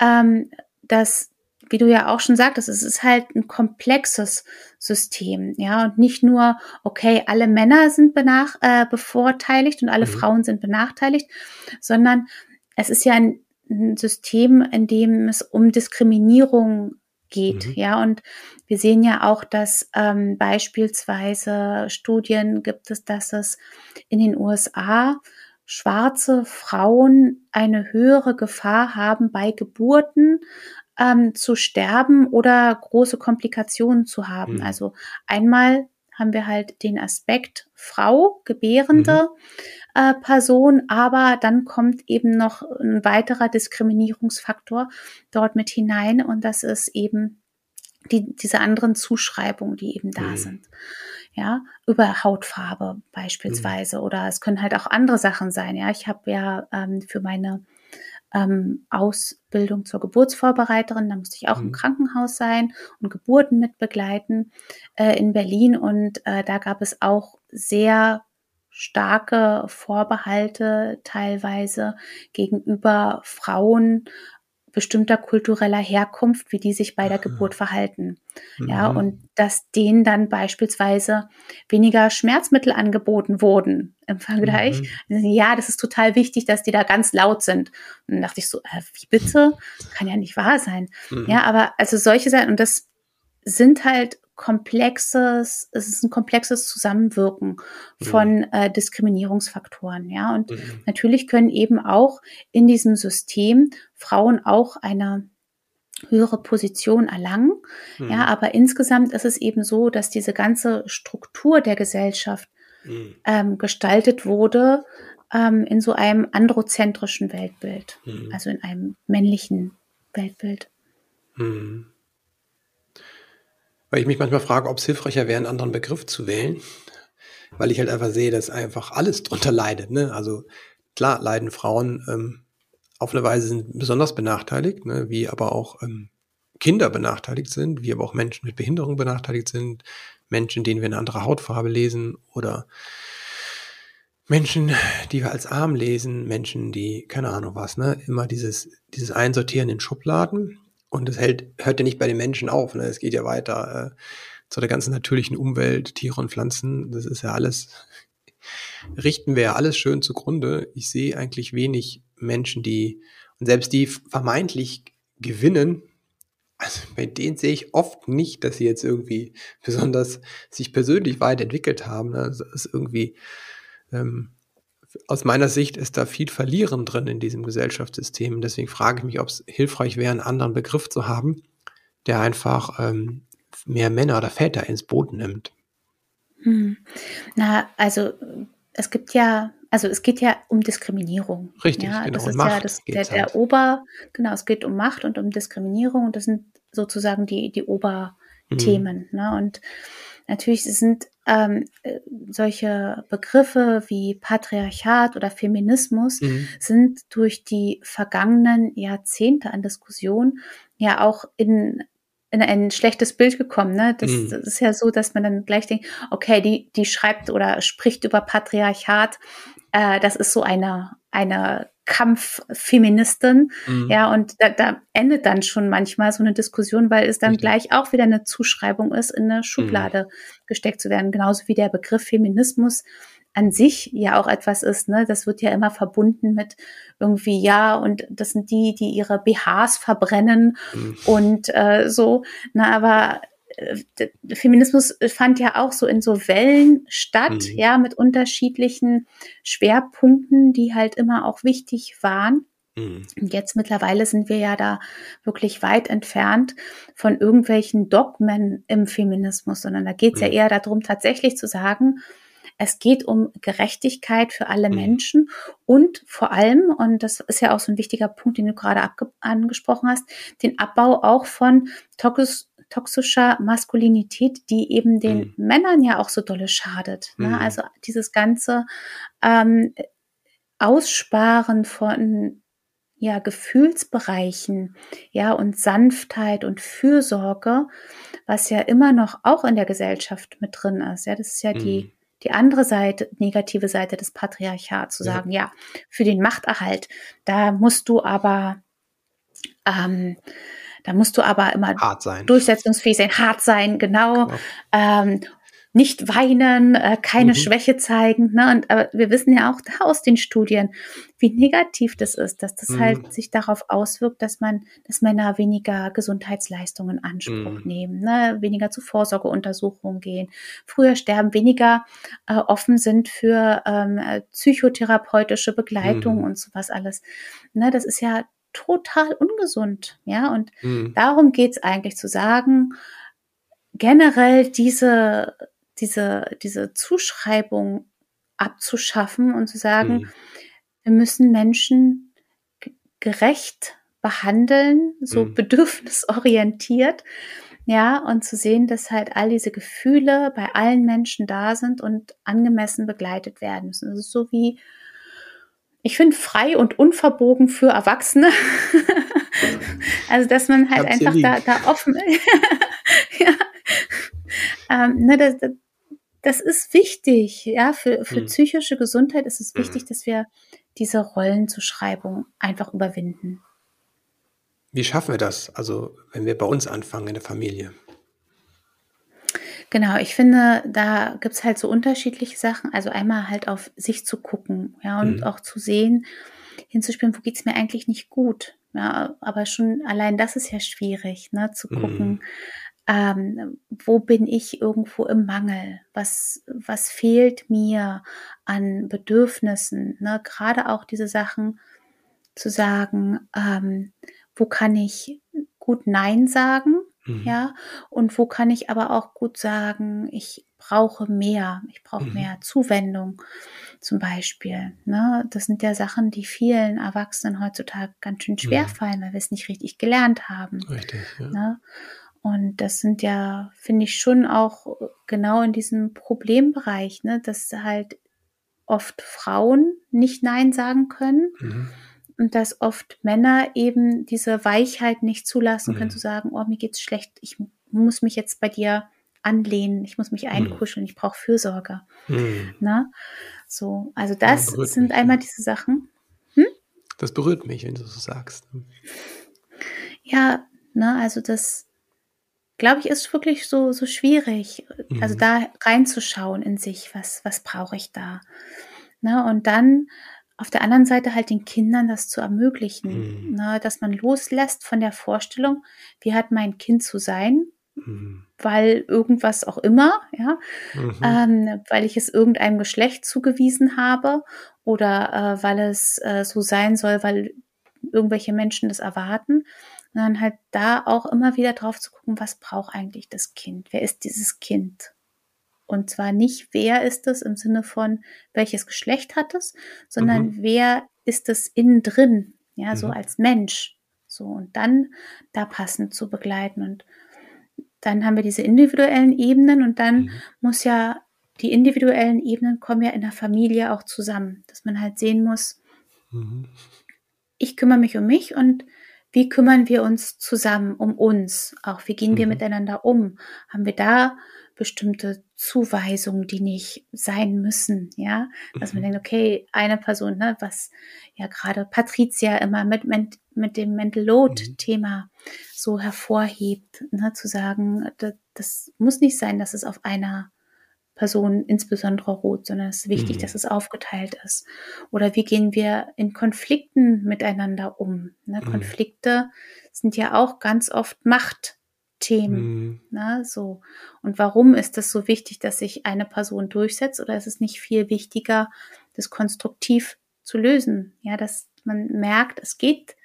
Speaker 2: ähm, dass, wie du ja auch schon sagtest, es ist halt ein komplexes System, ja, und nicht nur, okay, alle Männer sind benach äh, bevorteiligt und alle mhm. Frauen sind benachteiligt, sondern es ist ja ein, ein System, in dem es um Diskriminierung geht. Mhm. Ja, und wir sehen ja auch, dass ähm, beispielsweise Studien gibt es, dass es in den USA schwarze Frauen eine höhere Gefahr haben, bei Geburten ähm, zu sterben oder große Komplikationen zu haben. Mhm. Also einmal haben wir halt den Aspekt Frau, gebärende mhm. äh, Person, aber dann kommt eben noch ein weiterer Diskriminierungsfaktor dort mit hinein und das ist eben die, diese anderen Zuschreibungen, die eben da mhm. sind. Ja, über Hautfarbe beispielsweise mhm. oder es können halt auch andere Sachen sein. Ja, ich habe ja ähm, für meine ähm, Ausbildung zur Geburtsvorbereiterin. Da musste ich auch mhm. im Krankenhaus sein und Geburten mit begleiten äh, in Berlin. Und äh, da gab es auch sehr starke Vorbehalte teilweise gegenüber Frauen bestimmter kultureller Herkunft, wie die sich bei der Geburt verhalten. Mhm. Ja, und dass denen dann beispielsweise weniger Schmerzmittel angeboten wurden im Vergleich. Mhm. Ja, das ist total wichtig, dass die da ganz laut sind. Und dann dachte ich so, äh, wie bitte? Kann ja nicht wahr sein. Mhm. Ja, aber also solche Sachen, und das sind halt komplexes, es ist ein komplexes Zusammenwirken von mhm. äh, Diskriminierungsfaktoren, ja. Und mhm. natürlich können eben auch in diesem System Frauen auch eine höhere Position erlangen. Mhm. Ja, aber insgesamt ist es eben so, dass diese ganze Struktur der Gesellschaft mhm. ähm, gestaltet wurde ähm, in so einem androzentrischen Weltbild, mhm. also in einem männlichen Weltbild.
Speaker 1: Mhm. Weil ich mich manchmal frage, ob es hilfreicher wäre, einen anderen Begriff zu wählen. Weil ich halt einfach sehe, dass einfach alles drunter leidet. Ne? Also klar leiden Frauen ähm, auf eine Weise sind besonders benachteiligt, ne? wie aber auch ähm, Kinder benachteiligt sind, wie aber auch Menschen mit Behinderung benachteiligt sind, Menschen, denen wir eine andere Hautfarbe lesen oder Menschen, die wir als arm lesen, Menschen, die, keine Ahnung was, ne, immer dieses, dieses Einsortieren in Schubladen und es hält, hört ja nicht bei den Menschen auf. Ne? Es geht ja weiter äh, zu der ganzen natürlichen Umwelt, Tiere und Pflanzen. Das ist ja alles, richten wir ja alles schön zugrunde. Ich sehe eigentlich wenig Menschen, die, und selbst die vermeintlich gewinnen, also bei denen sehe ich oft nicht, dass sie jetzt irgendwie besonders sich persönlich weiterentwickelt haben. Ne? Das ist irgendwie, ähm, aus meiner Sicht ist da viel Verlieren drin in diesem Gesellschaftssystem. Deswegen frage ich mich, ob es hilfreich wäre, einen anderen Begriff zu haben, der einfach ähm, mehr Männer oder Väter ins Boot nimmt.
Speaker 2: Hm. Na, also es gibt ja, also es geht ja um Diskriminierung.
Speaker 1: Richtig,
Speaker 2: ja,
Speaker 1: genau.
Speaker 2: Das ist ja das, der, der halt. Ober, genau, es geht um Macht und um Diskriminierung und das sind sozusagen die, die Oberthemen. Mhm. Ne? Und natürlich sind ähm, äh, solche Begriffe wie Patriarchat oder Feminismus mhm. sind durch die vergangenen Jahrzehnte an Diskussion ja auch in in ein schlechtes Bild gekommen. Ne? Das, mhm. das, ist ja so, dass man dann gleich denkt, okay, die, die schreibt oder spricht über Patriarchat. Äh, das ist so eine, eine Kampffeministin. Mhm. Ja, und da, da endet dann schon manchmal so eine Diskussion, weil es dann Richtig. gleich auch wieder eine Zuschreibung ist, in eine Schublade mhm. gesteckt zu werden. Genauso wie der Begriff Feminismus an sich ja auch etwas ist, ne? Das wird ja immer verbunden mit irgendwie, ja, und das sind die, die ihre BHs verbrennen mhm. und äh, so. Na, aber äh, Feminismus fand ja auch so in so Wellen statt, mhm. ja, mit unterschiedlichen Schwerpunkten, die halt immer auch wichtig waren. Mhm. Und jetzt mittlerweile sind wir ja da wirklich weit entfernt von irgendwelchen Dogmen im Feminismus, sondern da geht es mhm. ja eher darum, tatsächlich zu sagen, es geht um Gerechtigkeit für alle mhm. Menschen und vor allem, und das ist ja auch so ein wichtiger Punkt, den du gerade angesprochen hast, den Abbau auch von toxisch toxischer Maskulinität, die eben den mhm. Männern ja auch so dolle schadet. Ne? Mhm. Also dieses ganze ähm, Aussparen von ja, Gefühlsbereichen, ja, und Sanftheit und Fürsorge, was ja immer noch auch in der Gesellschaft mit drin ist. Ja, das ist ja mhm. die, die andere Seite, negative Seite des Patriarchats, zu ja. sagen, ja, für den Machterhalt, da musst du aber ähm, da musst du aber immer
Speaker 1: hart sein.
Speaker 2: durchsetzungsfähig sein, hart sein, genau. genau. Ähm, nicht weinen, äh, keine mhm. Schwäche zeigen. Ne? Und aber wir wissen ja auch aus den Studien, wie negativ das ist, dass das mhm. halt sich darauf auswirkt, dass man, dass Männer weniger Gesundheitsleistungen in Anspruch mhm. nehmen, ne? weniger zu Vorsorgeuntersuchungen gehen, früher sterben, weniger äh, offen sind für ähm, psychotherapeutische Begleitung mhm. und sowas alles. Ne? Das ist ja total ungesund. Ja, und mhm. darum geht es eigentlich zu sagen, generell diese, diese, diese Zuschreibung abzuschaffen und zu sagen, mhm. wir müssen Menschen gerecht behandeln, so mhm. bedürfnisorientiert, ja, und zu sehen, dass halt all diese Gefühle bei allen Menschen da sind und angemessen begleitet werden müssen. Das ist so wie ich finde frei und unverbogen für Erwachsene. also dass man halt Ganz einfach da, da offen ja. Ähm, ne, das, das ist wichtig, ja, für, für hm. psychische Gesundheit ist es wichtig, hm. dass wir diese Rollenzuschreibung einfach überwinden.
Speaker 1: Wie schaffen wir das? Also, wenn wir bei uns anfangen in der Familie.
Speaker 2: Genau, ich finde, da gibt's halt so unterschiedliche Sachen. Also einmal halt auf sich zu gucken, ja, und mhm. auch zu sehen, hinzuspielen, wo geht's mir eigentlich nicht gut. Ja, aber schon allein das ist ja schwierig, ne, zu gucken, mhm. ähm, wo bin ich irgendwo im Mangel? Was, was fehlt mir an Bedürfnissen? Ne? Gerade auch diese Sachen zu sagen, ähm, wo kann ich gut Nein sagen? Mhm. Ja, und wo kann ich aber auch gut sagen, ich brauche mehr, ich brauche mhm. mehr Zuwendung zum Beispiel. Ne? Das sind ja Sachen, die vielen Erwachsenen heutzutage ganz schön schwer mhm. fallen, weil wir es nicht richtig gelernt haben. Richtig, ja. Ne? Und das sind ja, finde ich, schon auch genau in diesem Problembereich, ne, dass halt oft Frauen nicht Nein sagen können. Mhm und dass oft Männer eben diese Weichheit nicht zulassen können, mhm. zu sagen, oh, mir geht's schlecht, ich muss mich jetzt bei dir anlehnen, ich muss mich mhm. einkuscheln, ich brauche Fürsorge. Mhm. Na? So, also das ja, sind mich, einmal ja. diese Sachen.
Speaker 1: Hm? Das berührt mich, wenn du so sagst.
Speaker 2: Ja, ne, also das glaube ich, ist wirklich so, so schwierig, mhm. also da reinzuschauen in sich, was, was brauche ich da. Ne, und dann auf der anderen Seite halt den Kindern das zu ermöglichen, mhm. ne, dass man loslässt von der Vorstellung, wie hat mein Kind zu sein, mhm. weil irgendwas auch immer, ja, mhm. ähm, weil ich es irgendeinem Geschlecht zugewiesen habe oder äh, weil es äh, so sein soll, weil irgendwelche Menschen das erwarten, sondern halt da auch immer wieder drauf zu gucken, was braucht eigentlich das Kind? Wer ist dieses Kind? Und zwar nicht, wer ist es im Sinne von, welches Geschlecht hat es, sondern mhm. wer ist es innen drin, ja, so mhm. als Mensch. So, und dann da passend zu begleiten. Und dann haben wir diese individuellen Ebenen und dann mhm. muss ja die individuellen Ebenen kommen ja in der Familie auch zusammen, dass man halt sehen muss, mhm. ich kümmere mich um mich und wie kümmern wir uns zusammen um uns? Auch wie gehen wir mhm. miteinander um? Haben wir da bestimmte Zuweisungen, die nicht sein müssen, ja? Dass man mhm. denkt, okay, eine Person, ne, was ja gerade Patricia immer mit, mit, mit dem Mental Load-Thema mhm. so hervorhebt, ne, zu sagen, das, das muss nicht sein, dass es auf einer Person insbesondere rot, sondern es ist wichtig, mhm. dass es aufgeteilt ist. Oder wie gehen wir in Konflikten miteinander um? Ne? Mhm. Konflikte sind ja auch ganz oft Machtthemen. Mhm. Ne? So. Und warum ist es so wichtig, dass sich eine Person durchsetzt? Oder ist es nicht viel wichtiger, das konstruktiv zu lösen? Ja, dass man merkt, es geht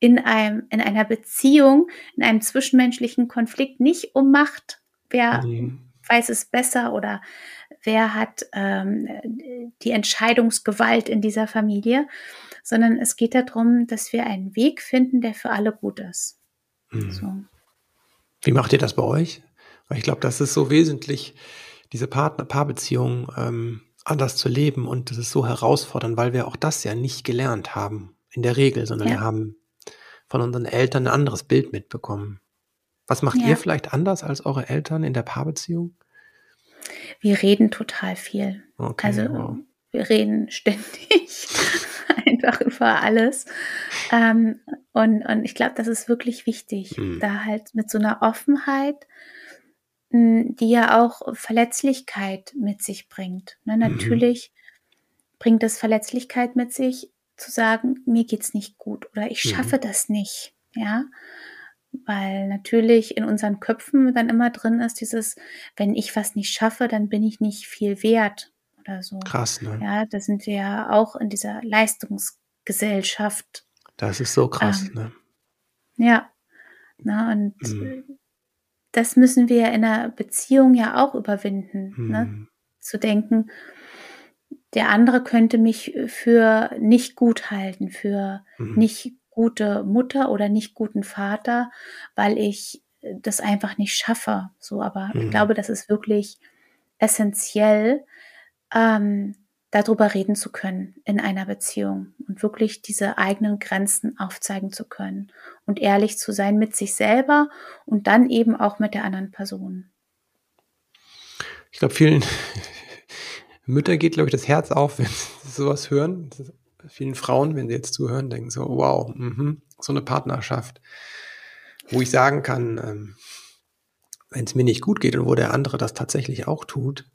Speaker 2: in einem, in einer Beziehung, in einem zwischenmenschlichen Konflikt nicht um Macht. Wer mhm weiß es besser oder wer hat ähm, die Entscheidungsgewalt in dieser Familie, sondern es geht darum, dass wir einen Weg finden, der für alle gut ist.
Speaker 1: Mhm. So. Wie macht ihr das bei euch? Weil ich glaube, das ist so wesentlich, diese Partner Paarbeziehung ähm, anders zu leben und das ist so herausfordernd, weil wir auch das ja nicht gelernt haben in der Regel, sondern ja. wir haben von unseren Eltern ein anderes Bild mitbekommen. Was macht ja. ihr vielleicht anders als eure Eltern in der Paarbeziehung?
Speaker 2: Wir reden total viel. Okay, also wow. wir reden ständig einfach über alles. Ähm, und, und ich glaube, das ist wirklich wichtig, mhm. da halt mit so einer Offenheit, hm, die ja auch Verletzlichkeit mit sich bringt. Ne, mhm. natürlich mhm. bringt es Verletzlichkeit mit sich, zu sagen, mir geht's nicht gut oder ich schaffe mhm. das nicht. Ja, weil natürlich in unseren Köpfen dann immer drin ist, dieses, wenn ich was nicht schaffe, dann bin ich nicht viel wert oder so.
Speaker 1: Krass, ne?
Speaker 2: Ja, da sind wir ja auch in dieser Leistungsgesellschaft.
Speaker 1: Das ist so krass, ähm, ne?
Speaker 2: Ja. Na, und mhm. das müssen wir in einer Beziehung ja auch überwinden, ne? mhm. ne? Zu denken, der andere könnte mich für nicht gut halten, für mhm. nicht gute Mutter oder nicht guten Vater, weil ich das einfach nicht schaffe. So, aber mhm. ich glaube, das ist wirklich essentiell, ähm, darüber reden zu können in einer Beziehung und wirklich diese eigenen Grenzen aufzeigen zu können und ehrlich zu sein mit sich selber und dann eben auch mit der anderen Person.
Speaker 1: Ich glaube, vielen Müttern geht, glaube ich, das Herz auf, wenn sie sowas hören vielen Frauen, wenn sie jetzt zuhören, denken so, wow, mh, so eine Partnerschaft, wo ich sagen kann, ähm, wenn es mir nicht gut geht und wo der andere das tatsächlich auch tut,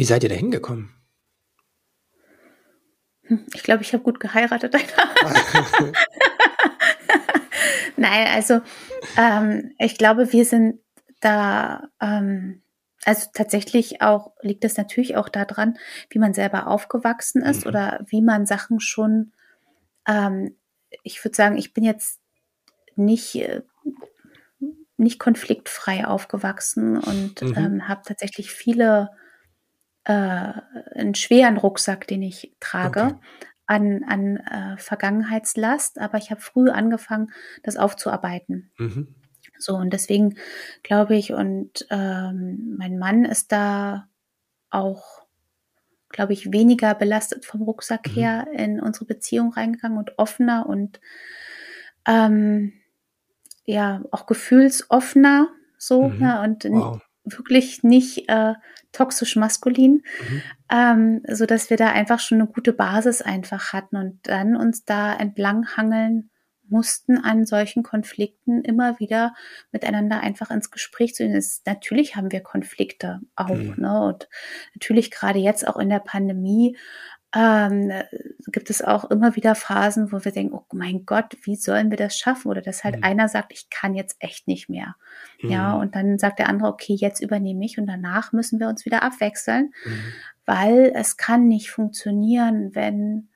Speaker 1: wie seid ihr da hingekommen?
Speaker 2: Hm, ich glaube, ich habe gut geheiratet. Nein, also ähm, ich glaube, wir sind da ähm, also tatsächlich auch liegt es natürlich auch daran, wie man selber aufgewachsen ist mhm. oder wie man Sachen schon, ähm, ich würde sagen, ich bin jetzt nicht, äh, nicht konfliktfrei aufgewachsen und mhm. ähm, habe tatsächlich viele, äh, einen schweren Rucksack, den ich trage. Okay. An, an äh, Vergangenheitslast, aber ich habe früh angefangen, das aufzuarbeiten. Mhm. So, und deswegen glaube ich, und ähm, mein Mann ist da auch, glaube ich, weniger belastet vom Rucksack mhm. her in unsere Beziehung reingegangen und offener und ähm, ja, auch gefühlsoffener so, mhm. ne, und wow. Wirklich nicht äh, toxisch maskulin, mhm. ähm, so dass wir da einfach schon eine gute Basis einfach hatten und dann uns da entlang hangeln mussten an solchen Konflikten immer wieder miteinander einfach ins Gespräch zu gehen. natürlich haben wir Konflikte auch, mhm. ne? Und natürlich gerade jetzt auch in der Pandemie ähm, gibt es auch immer wieder Phasen, wo wir denken, oh mein Gott, wie sollen wir das schaffen? Oder dass halt mhm. einer sagt, ich kann jetzt echt nicht mehr. Mhm. Ja, und dann sagt der andere, okay, jetzt übernehme ich und danach müssen wir uns wieder abwechseln, mhm. weil es kann nicht funktionieren, wenn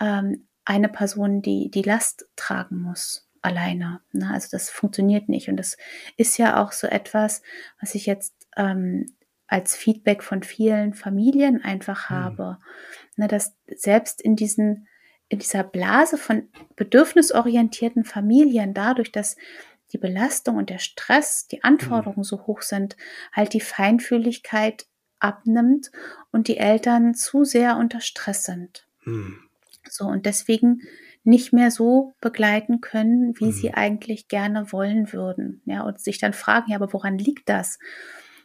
Speaker 2: ähm, eine Person, die die Last tragen muss, alleine. Ne? Also das funktioniert nicht. Und das ist ja auch so etwas, was ich jetzt ähm, als Feedback von vielen Familien einfach hm. habe. Ne, dass selbst in diesen, in dieser Blase von bedürfnisorientierten Familien, dadurch, dass die Belastung und der Stress, die Anforderungen mhm. so hoch sind, halt die Feinfühligkeit abnimmt und die Eltern zu sehr unter Stress sind. Mhm. So, und deswegen nicht mehr so begleiten können, wie mhm. sie eigentlich gerne wollen würden. Ja, und sich dann fragen, ja, aber woran liegt das?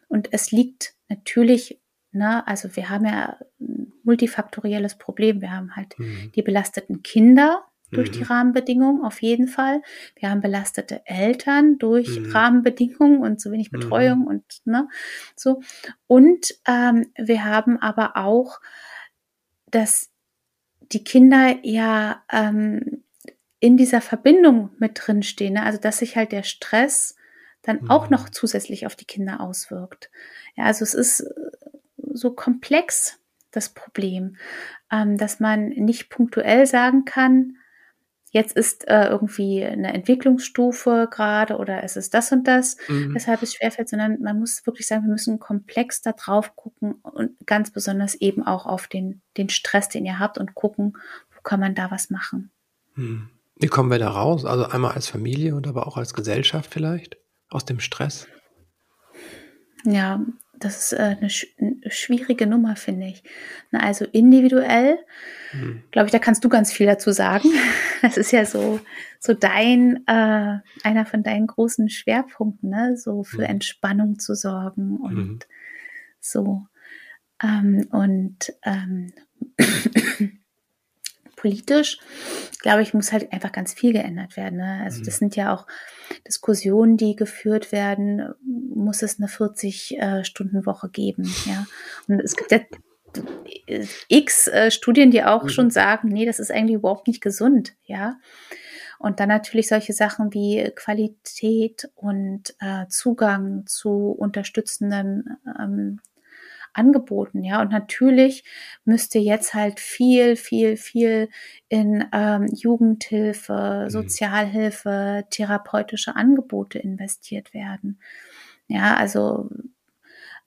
Speaker 2: Und es liegt natürlich, ne, also wir haben ja ein multifaktorielles Problem. Wir haben halt mhm. die belasteten Kinder, durch mhm. die Rahmenbedingungen auf jeden Fall. Wir haben belastete Eltern durch mhm. Rahmenbedingungen und zu wenig mhm. Betreuung und ne, so. Und ähm, wir haben aber auch, dass die Kinder ja ähm, in dieser Verbindung mit drin stehen, ne? also dass sich halt der Stress dann auch noch mhm. zusätzlich auf die Kinder auswirkt. Ja, also es ist so komplex das Problem, ähm, dass man nicht punktuell sagen kann, jetzt ist äh, irgendwie eine Entwicklungsstufe gerade oder es ist das und das, mhm. weshalb es schwerfällt, sondern man muss wirklich sagen, wir müssen komplex da drauf gucken und ganz besonders eben auch auf den, den Stress, den ihr habt und gucken, wo kann man da was machen.
Speaker 1: Mhm. Wie kommen wir da raus? Also einmal als Familie und aber auch als Gesellschaft vielleicht aus dem Stress?
Speaker 2: Ja, das ist äh, eine, sch eine, schwierige Nummer, finde ich. Na, also individuell, mhm. glaube ich, da kannst du ganz viel dazu sagen. Das ist ja so, so dein, äh, einer von deinen großen Schwerpunkten, ne? so für mhm. Entspannung zu sorgen und mhm. so. Ähm, und ähm, politisch, glaube ich, muss halt einfach ganz viel geändert werden. Ne? Also mhm. das sind ja auch Diskussionen, die geführt werden. Muss es eine 40-Stunden-Woche äh, geben? Ja, und es gibt ja x äh, Studien, die auch mhm. schon sagen, nee, das ist eigentlich überhaupt nicht gesund. Ja. Und dann natürlich solche Sachen wie Qualität und äh, Zugang zu unterstützenden ähm, angeboten, ja. Und natürlich müsste jetzt halt viel, viel, viel in ähm, Jugendhilfe, mhm. Sozialhilfe, therapeutische Angebote investiert werden. Ja, also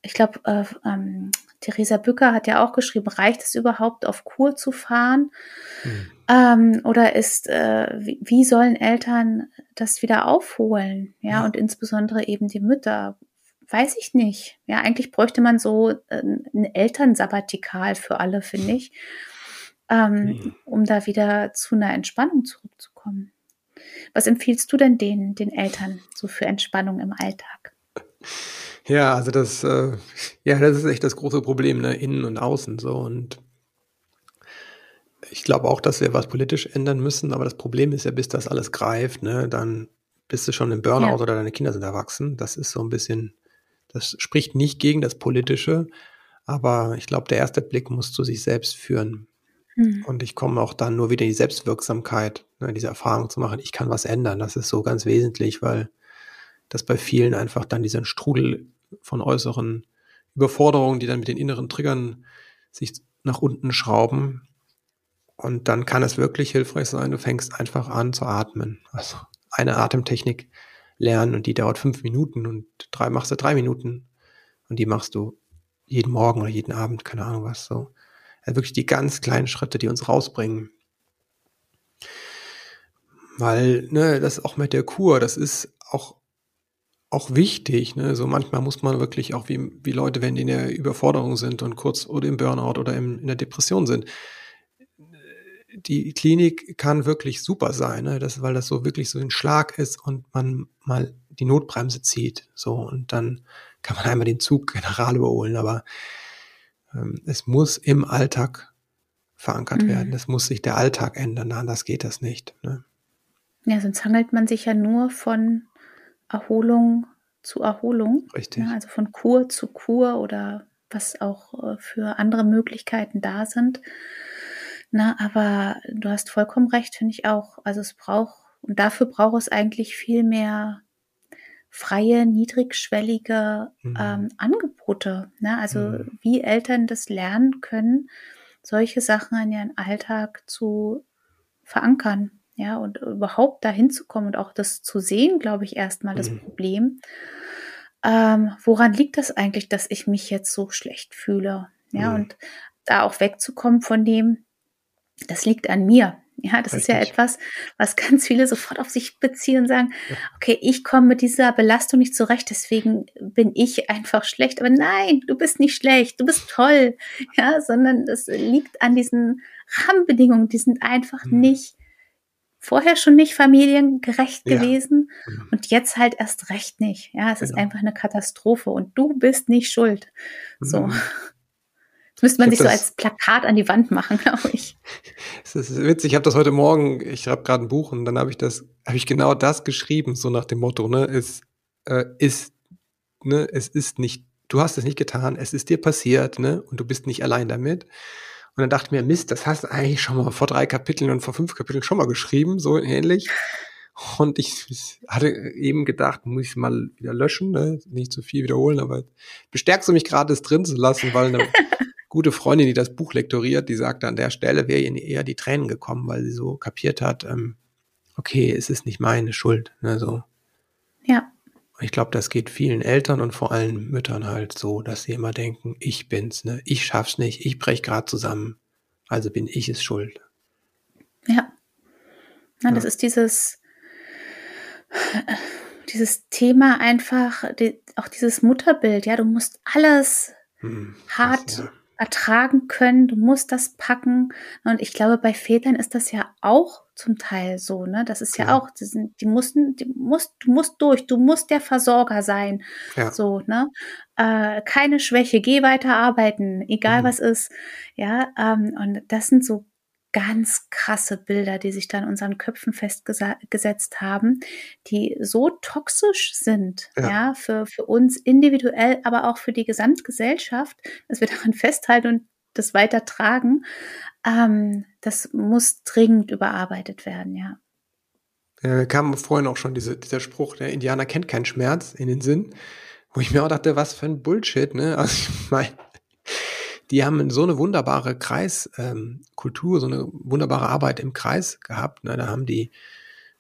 Speaker 2: ich glaube, äh, ähm, Theresa Bücker hat ja auch geschrieben, reicht es überhaupt auf Kur zu fahren? Mhm. Ähm, oder ist, äh, wie, wie, sollen Eltern das wieder aufholen? Ja, ja, und insbesondere eben die Mütter weiß ich nicht. Ja, eigentlich bräuchte man so äh, ein Elternsabbatikal für alle, finde ich, ähm, mhm. um da wieder zu einer Entspannung zurückzukommen. Was empfiehlst du denn den, den Eltern so für Entspannung im Alltag?
Speaker 1: Ja, also das, äh, ja, das ist echt das große Problem, ne? Innen und außen so. Und ich glaube auch, dass wir was politisch ändern müssen, aber das Problem ist ja, bis das alles greift, ne, dann bist du schon im Burnout ja. oder deine Kinder sind erwachsen. Das ist so ein bisschen das spricht nicht gegen das Politische, aber ich glaube, der erste Blick muss zu sich selbst führen. Mhm. Und ich komme auch dann nur wieder in die Selbstwirksamkeit, ne, diese Erfahrung zu machen, ich kann was ändern. Das ist so ganz wesentlich, weil das bei vielen einfach dann diesen Strudel von äußeren Überforderungen, die dann mit den inneren Triggern sich nach unten schrauben. Und dann kann es wirklich hilfreich sein, du fängst einfach an zu atmen. Also eine Atemtechnik lernen und die dauert fünf Minuten und drei machst du drei Minuten und die machst du jeden Morgen oder jeden Abend, keine Ahnung was so. Also wirklich die ganz kleinen Schritte, die uns rausbringen. Weil, ne, das auch mit der Kur, das ist auch, auch wichtig, ne, so manchmal muss man wirklich auch wie, wie Leute, wenn die in der Überforderung sind und kurz oder im Burnout oder im, in der Depression sind, die Klinik kann wirklich super sein, ne? das, weil das so wirklich so ein Schlag ist und man mal die Notbremse zieht. So, und dann kann man einmal den Zug general überholen, aber ähm, es muss im Alltag verankert mhm. werden. Es muss sich der Alltag ändern, anders geht das nicht. Ne?
Speaker 2: Ja, sonst hangelt man sich ja nur von Erholung zu Erholung.
Speaker 1: Richtig.
Speaker 2: Ja, also von Kur zu Kur oder was auch äh, für andere Möglichkeiten da sind. Na, aber du hast vollkommen recht, finde ich auch. Also es braucht, und dafür braucht es eigentlich viel mehr freie, niedrigschwellige mhm. ähm, Angebote. Ne? Also mhm. wie Eltern das lernen können, solche Sachen in ihren Alltag zu verankern. Ja, und überhaupt dahin zu kommen und auch das zu sehen, glaube ich, erstmal das mhm. Problem. Ähm, woran liegt das eigentlich, dass ich mich jetzt so schlecht fühle? Ja, mhm. und da auch wegzukommen von dem, das liegt an mir. Ja, das Richtig. ist ja etwas, was ganz viele sofort auf sich beziehen und sagen, okay, ich komme mit dieser Belastung nicht zurecht, deswegen bin ich einfach schlecht. Aber nein, du bist nicht schlecht, du bist toll. Ja, sondern es liegt an diesen Rahmenbedingungen, die sind einfach mhm. nicht vorher schon nicht familiengerecht ja. gewesen mhm. und jetzt halt erst recht nicht. Ja, es genau. ist einfach eine Katastrophe und du bist nicht schuld. So. Mhm. Das müsste man sich so als Plakat an die Wand machen, glaube ich.
Speaker 1: Es ist witzig, ich habe das heute Morgen, ich schreibe gerade ein Buch und dann habe ich das, habe ich genau das geschrieben, so nach dem Motto, ne, es äh, ist, ne, es ist nicht, du hast es nicht getan, es ist dir passiert, ne, und du bist nicht allein damit. Und dann dachte ich mir, Mist, das hast du eigentlich schon mal vor drei Kapiteln und vor fünf Kapiteln schon mal geschrieben, so ähnlich. Und ich hatte eben gedacht, muss ich mal wieder löschen, ne? nicht zu viel wiederholen, aber bestärkst du mich gerade, es drin zu lassen, weil eine gute Freundin, die das Buch lektoriert, die sagte, an der Stelle wäre ihr eher die Tränen gekommen, weil sie so kapiert hat, ähm, okay, es ist nicht meine Schuld. Ne, so.
Speaker 2: Ja.
Speaker 1: Ich glaube, das geht vielen Eltern und vor allem Müttern halt so, dass sie immer denken, ich bin's, ne? Ich schaff's nicht, ich brech gerade zusammen, also bin ich es schuld.
Speaker 2: Ja. Na, ja. das ist dieses, dieses Thema einfach, die, auch dieses Mutterbild, ja, du musst alles hm, hart das, ja ertragen können, du musst das packen. Und ich glaube, bei Vätern ist das ja auch zum Teil so, ne? Das ist ja, ja. auch, die, sind, die mussten, die musst, du musst durch, du musst der Versorger sein. Ja. So, ne? Äh, keine Schwäche, geh weiter arbeiten, egal mhm. was ist. Ja, ähm, und das sind so ganz krasse Bilder, die sich da in unseren Köpfen festgesetzt haben, die so toxisch sind, ja, ja für, für uns individuell, aber auch für die Gesamtgesellschaft, dass wir daran festhalten und das weiter tragen. Ähm, das muss dringend überarbeitet werden, ja.
Speaker 1: Ja, kam vorhin auch schon diese, dieser Spruch, der Indianer kennt keinen Schmerz in den Sinn, wo ich mir auch dachte, was für ein Bullshit, ne? Also ich meine, die haben so eine wunderbare Kreiskultur, ähm, so eine wunderbare Arbeit im Kreis gehabt. Ne? Da haben die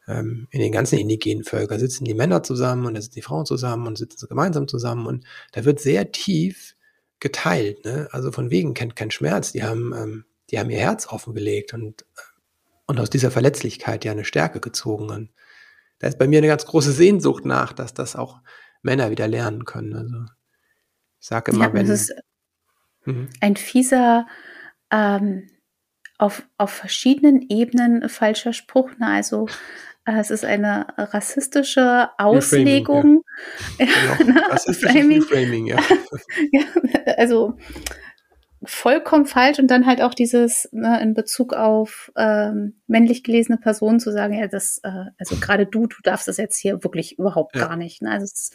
Speaker 1: ähm, in den ganzen indigenen Völkern sitzen die Männer zusammen und da sitzen die Frauen zusammen und sitzen gemeinsam zusammen und da wird sehr tief geteilt. Ne? Also von wegen kennt kein Schmerz. Die haben, ähm, die haben ihr Herz offengelegt und, äh, und aus dieser Verletzlichkeit ja eine Stärke gezogen. Und da ist bei mir eine ganz große Sehnsucht nach, dass das auch Männer wieder lernen können. Also ich sage immer, ja, wenn,
Speaker 2: Mhm. Ein fieser, ähm, auf, auf verschiedenen Ebenen falscher Spruch. Ne? Also äh, es ist eine rassistische Auslegung.
Speaker 1: Reframing, ja. ja, genau. Reframing, ja.
Speaker 2: ja. Also vollkommen falsch und dann halt auch dieses ne, in Bezug auf ähm, männlich gelesene Personen zu sagen, ja, das, äh, also gerade du, du darfst das jetzt hier wirklich überhaupt ja. gar nicht. Ne? Also es,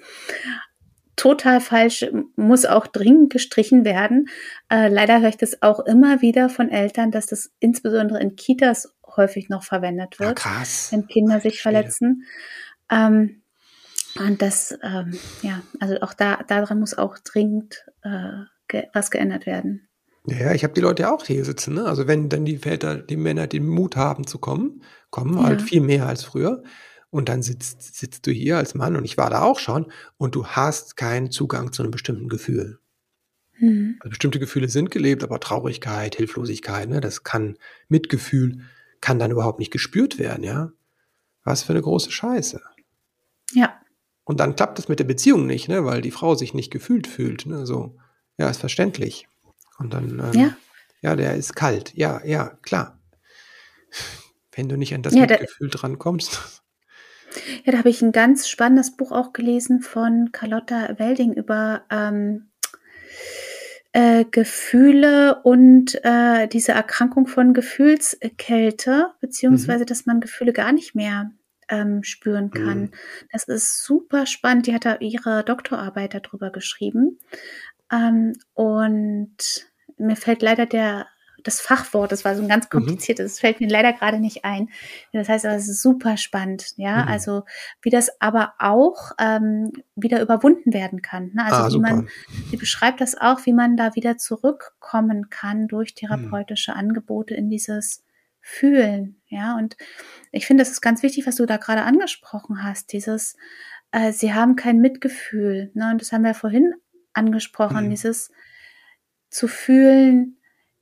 Speaker 2: total falsch, muss auch dringend gestrichen werden. Äh, leider höre ich das auch immer wieder von Eltern, dass das insbesondere in Kitas häufig noch verwendet wird,
Speaker 1: ja, krass.
Speaker 2: wenn Kinder sich verletzen. Ähm, und das, ähm, ja, also auch da daran muss auch dringend äh, ge was geändert werden.
Speaker 1: Ja, ich habe die Leute auch hier sitzen. Ne? Also wenn dann die Väter, die Männer den Mut haben zu kommen, kommen ja. halt viel mehr als früher. Und dann sitzt, sitzt du hier als Mann und ich war da auch schon und du hast keinen Zugang zu einem bestimmten Gefühl. Mhm. Also bestimmte Gefühle sind gelebt, aber Traurigkeit, Hilflosigkeit, ne, das kann, Mitgefühl kann dann überhaupt nicht gespürt werden, ja. Was für eine große Scheiße.
Speaker 2: Ja.
Speaker 1: Und dann klappt es mit der Beziehung nicht, ne, weil die Frau sich nicht gefühlt fühlt, ne, so. Ja, ist verständlich. Und dann, ähm, ja. ja, der ist kalt. Ja, ja, klar. Wenn du nicht an das ja, Mitgefühl drankommst.
Speaker 2: Ja, da habe ich ein ganz spannendes Buch auch gelesen von Carlotta Welding über ähm, äh, Gefühle und äh, diese Erkrankung von Gefühlskälte, beziehungsweise mhm. dass man Gefühle gar nicht mehr ähm, spüren kann. Mhm. Das ist super spannend. Die hat da ihre Doktorarbeit darüber geschrieben. Ähm, und mir fällt leider der das Fachwort, das war so ein ganz mhm. kompliziertes, mhm. das fällt mir leider gerade nicht ein. Das heißt, es ist super spannend, ja, mhm. also wie das aber auch ähm, wieder überwunden werden kann. Ne? Also ah, wie super. man, sie beschreibt das auch, wie man da wieder zurückkommen kann durch therapeutische mhm. Angebote in dieses Fühlen, ja. Und ich finde, das ist ganz wichtig, was du da gerade angesprochen hast, dieses, äh, sie haben kein Mitgefühl, ne? Und das haben wir vorhin angesprochen, mhm. dieses zu fühlen,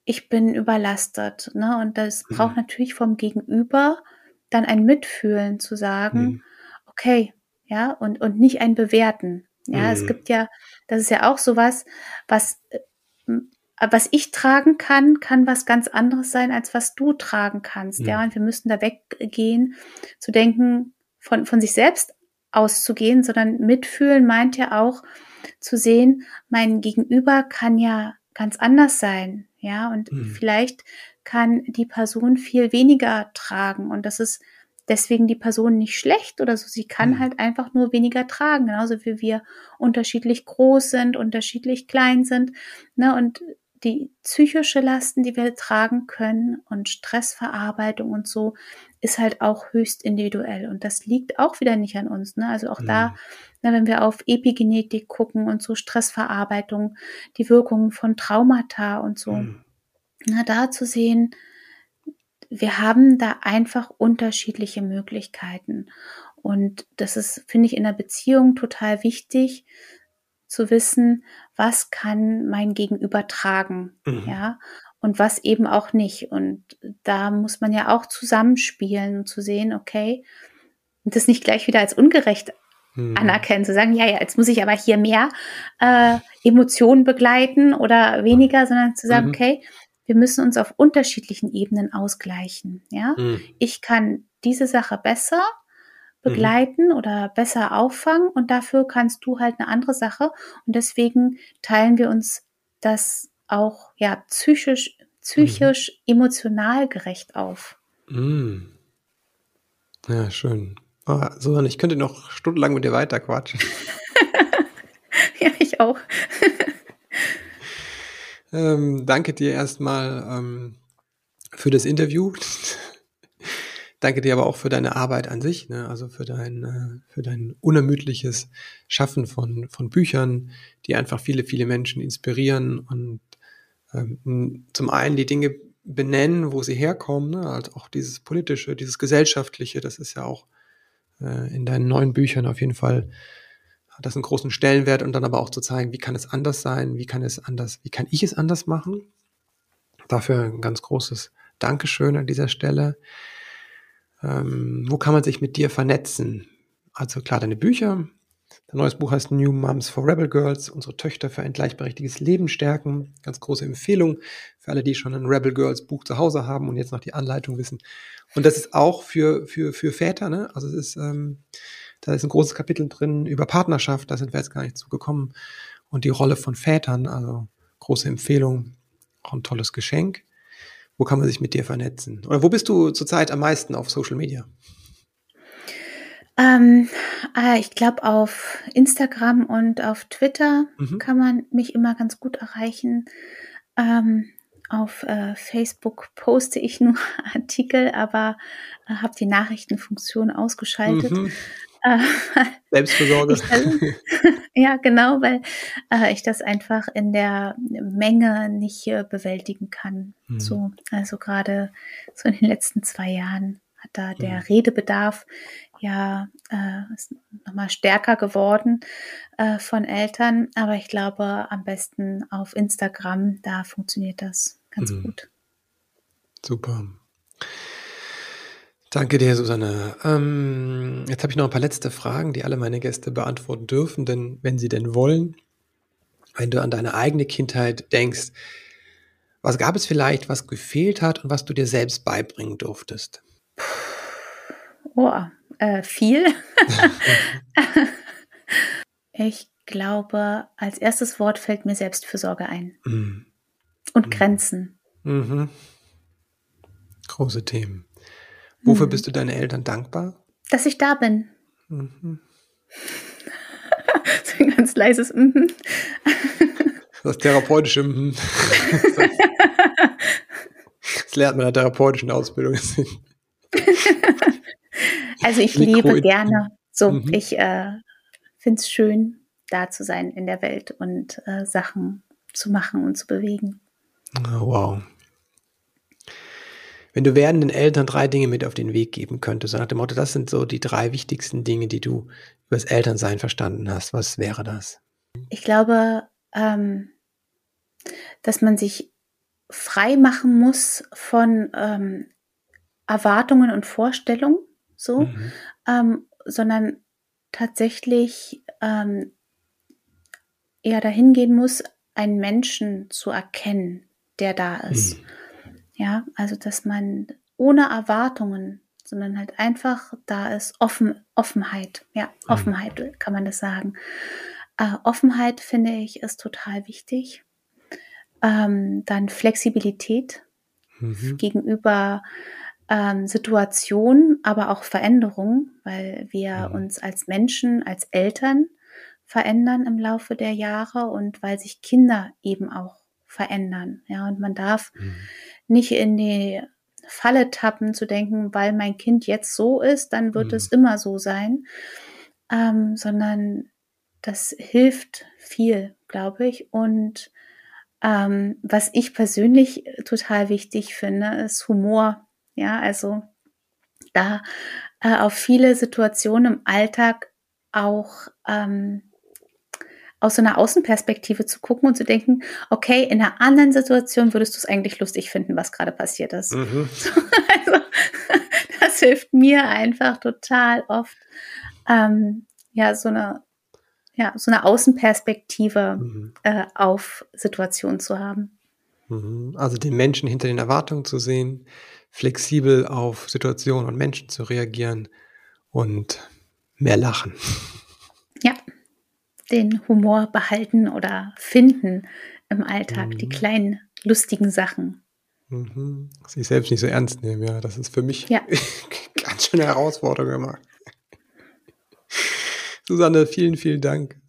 Speaker 2: ich bin überlastet. Ne? Und das
Speaker 1: Mhm.
Speaker 2: braucht natürlich vom Gegenüber dann ein Mitfühlen zu sagen,
Speaker 1: Mhm.
Speaker 2: okay, ja, und, und nicht ein Bewerten. Ja, es
Speaker 1: Mhm.
Speaker 2: gibt ja, das ist ja auch sowas, was, äh, was ich tragen kann, kann was ganz anderes sein, als was du tragen kannst. Ja, und wir müssen da weggehen, zu denken, von, von sich selbst auszugehen, sondern mitfühlen meint ja auch zu sehen, mein Gegenüber kann ja ganz anders sein. Ja, und
Speaker 1: Mhm.
Speaker 2: vielleicht kann die Person viel weniger tragen und das ist deswegen die Person nicht schlecht oder so. Sie kann
Speaker 1: Mhm.
Speaker 2: halt einfach nur weniger tragen, genauso wie wir unterschiedlich groß sind, unterschiedlich klein sind. Ne? Und die psychische Lasten, die wir tragen können und Stressverarbeitung und so, ist halt auch höchst individuell. Und das liegt auch wieder nicht an uns. Ne? Also auch da, Ne, wenn wir auf Epigenetik gucken und so Stressverarbeitung, die Wirkungen von Traumata und so,
Speaker 1: Mhm.
Speaker 2: na, da zu sehen, wir haben da einfach unterschiedliche Möglichkeiten. Und das ist, finde ich, in der Beziehung total wichtig zu wissen, was kann mein Gegenüber tragen,
Speaker 1: Mhm.
Speaker 2: ja, und was eben auch nicht. Und da muss man ja auch zusammenspielen und zu sehen, okay, und das nicht gleich wieder als ungerecht
Speaker 1: Mhm.
Speaker 2: anerkennen, zu sagen, ja, ja, jetzt muss ich aber hier mehr äh, Emotionen begleiten oder weniger, sondern zu sagen,
Speaker 1: Mhm.
Speaker 2: okay, wir müssen uns auf unterschiedlichen Ebenen ausgleichen. Ja,
Speaker 1: Mhm.
Speaker 2: ich kann diese Sache besser begleiten oder besser auffangen und dafür kannst du halt eine andere Sache und deswegen teilen wir uns das auch ja psychisch, psychisch, emotional gerecht auf.
Speaker 1: Mhm. Ja, schön. Oh, Susanne, ich könnte noch stundenlang mit dir weiter quatschen.
Speaker 2: ja, ich auch.
Speaker 1: Ähm, danke dir erstmal ähm, für das Interview. danke dir aber auch für deine Arbeit an sich, ne? also für dein, äh, für dein unermüdliches Schaffen von, von Büchern, die einfach viele, viele Menschen inspirieren und ähm, zum einen die Dinge benennen, wo sie herkommen, ne? also auch dieses politische, dieses gesellschaftliche, das ist ja auch äh, in deinen neuen Büchern auf jeden Fall hat das einen großen Stellenwert und dann aber auch zu zeigen, wie kann es anders sein, wie kann es anders, wie kann ich es anders machen. Dafür ein ganz großes Dankeschön an dieser Stelle. Ähm, wo kann man sich mit dir vernetzen? Also klar, deine Bücher. Dein neues Buch heißt New Moms for Rebel Girls, unsere Töchter für ein gleichberechtigtes Leben stärken. Ganz große Empfehlung für alle, die schon ein Rebel Girls Buch zu Hause haben und jetzt noch die Anleitung wissen. Und das ist auch für, für, für Väter, ne? Also es ist, ähm, da ist ein großes Kapitel drin über Partnerschaft, da sind wir jetzt gar nicht zugekommen. Und die Rolle von Vätern, also große Empfehlung, auch ein tolles Geschenk. Wo kann man sich mit dir vernetzen? Oder wo bist du zurzeit am meisten auf Social Media?
Speaker 2: Ähm, äh, ich glaube, auf Instagram und auf Twitter
Speaker 1: Mhm.
Speaker 2: kann man mich immer ganz gut erreichen. Ähm, auf äh, Facebook poste ich nur Artikel, aber äh, habe die Nachrichtenfunktion ausgeschaltet.
Speaker 1: Mhm.
Speaker 2: Äh,
Speaker 1: Selbstversorge.
Speaker 2: ich, ja, genau, weil äh, ich das einfach in der Menge nicht äh, bewältigen kann.
Speaker 1: Mhm.
Speaker 2: So, also gerade so in den letzten zwei Jahren hat da der
Speaker 1: Mhm.
Speaker 2: Redebedarf ja äh, ist nochmal stärker geworden äh, von Eltern. Aber ich glaube, am besten auf Instagram, da funktioniert das ganz
Speaker 1: Mhm.
Speaker 2: gut.
Speaker 1: Super. Danke dir, Susanne. Ähm, jetzt habe ich noch ein paar letzte Fragen, die alle meine Gäste beantworten dürfen, denn wenn sie denn wollen, wenn du an deine eigene Kindheit denkst, was gab es vielleicht, was gefehlt hat und was du dir selbst beibringen durftest?
Speaker 2: Oh, äh, viel. ich glaube, als erstes Wort fällt mir Selbstfürsorge ein
Speaker 1: Mhm.
Speaker 2: und
Speaker 1: Mhm.
Speaker 2: Grenzen.
Speaker 1: Mhm. Große Themen. Wofür
Speaker 2: Mhm.
Speaker 1: bist du deinen Eltern dankbar?
Speaker 2: Dass ich da bin.
Speaker 1: Mhm.
Speaker 2: So ein ganz leises Mhm.
Speaker 1: Das therapeutische. mhm. Das lernt man in der therapeutischen Ausbildung.
Speaker 2: Also ich lebe gerne. So,
Speaker 1: Mhm.
Speaker 2: ich äh, finde es schön, da zu sein in der Welt und äh, Sachen zu machen und zu bewegen.
Speaker 1: Wow. Wenn du werdenden Eltern drei Dinge mit auf den Weg geben könntest, nach dem Motto, das sind so die drei wichtigsten Dinge, die du über das Elternsein verstanden hast, was wäre das?
Speaker 2: Ich glaube, ähm, dass man sich frei machen muss von ähm, Erwartungen und Vorstellungen, so, mhm. ähm, sondern tatsächlich ähm, eher dahin gehen muss, einen Menschen zu erkennen, der da ist. Mhm. Ja, also dass man ohne Erwartungen, sondern halt einfach da ist Offen, Offenheit. Ja, mhm. Offenheit kann man das sagen. Äh, Offenheit finde ich ist total wichtig. Ähm, dann Flexibilität mhm. gegenüber ähm, Situationen, aber auch Veränderungen, weil wir mhm. uns als Menschen, als Eltern verändern im Laufe der Jahre und weil sich Kinder eben auch verändern. Ja, und man darf mhm. nicht in die Falle tappen zu denken, weil mein Kind jetzt so ist, dann wird mhm. es immer so sein, ähm, sondern das hilft viel, glaube ich. Und ähm, was ich persönlich total wichtig finde, ist Humor. Ja, also da äh, auf viele Situationen im Alltag auch ähm, aus so einer Außenperspektive zu gucken und zu denken, okay, in einer anderen Situation würdest du es eigentlich lustig finden, was gerade passiert ist. Mhm. also, das hilft mir einfach total oft, ähm, ja, so eine, ja, so eine Außenperspektive mhm. äh, auf Situationen zu haben.
Speaker 1: Mhm. Also den Menschen hinter den Erwartungen zu sehen, flexibel auf Situationen und Menschen zu reagieren und mehr lachen.
Speaker 2: Ja, den Humor behalten oder finden im Alltag, mhm. die kleinen lustigen Sachen.
Speaker 1: Mhm. Sich selbst nicht so ernst nehmen, ja, das ist für mich ja. ganz schön eine Herausforderung immer. Susanne, vielen, vielen Dank.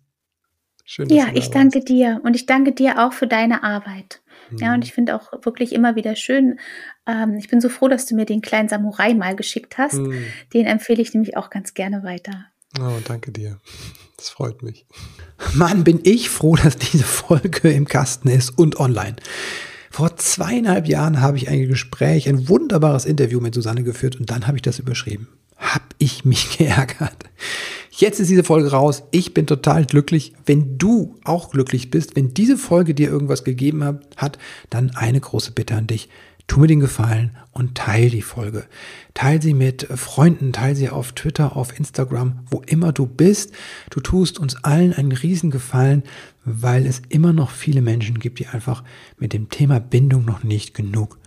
Speaker 2: Schön, ja, ich danke dir und ich danke dir auch für deine Arbeit. Ja, und mhm. ich finde auch wirklich immer wieder schön. Ähm, ich bin so froh, dass du mir den kleinen Samurai mal geschickt hast. Mhm. Den empfehle ich nämlich auch ganz gerne weiter.
Speaker 1: Oh, danke dir. Das freut mich. Mann, bin ich froh, dass diese Folge im Kasten ist und online. Vor zweieinhalb Jahren habe ich ein Gespräch, ein wunderbares Interview mit Susanne geführt und dann habe ich das überschrieben. Hab ich mich geärgert. Jetzt ist diese Folge raus. Ich bin total glücklich. Wenn du auch glücklich bist, wenn diese Folge dir irgendwas gegeben hat, dann eine große Bitte an dich. Tu mir den Gefallen und teil die Folge. Teil sie mit Freunden, teil sie auf Twitter, auf Instagram, wo immer du bist. Du tust uns allen einen riesen Gefallen, weil es immer noch viele Menschen gibt, die einfach mit dem Thema Bindung noch nicht genug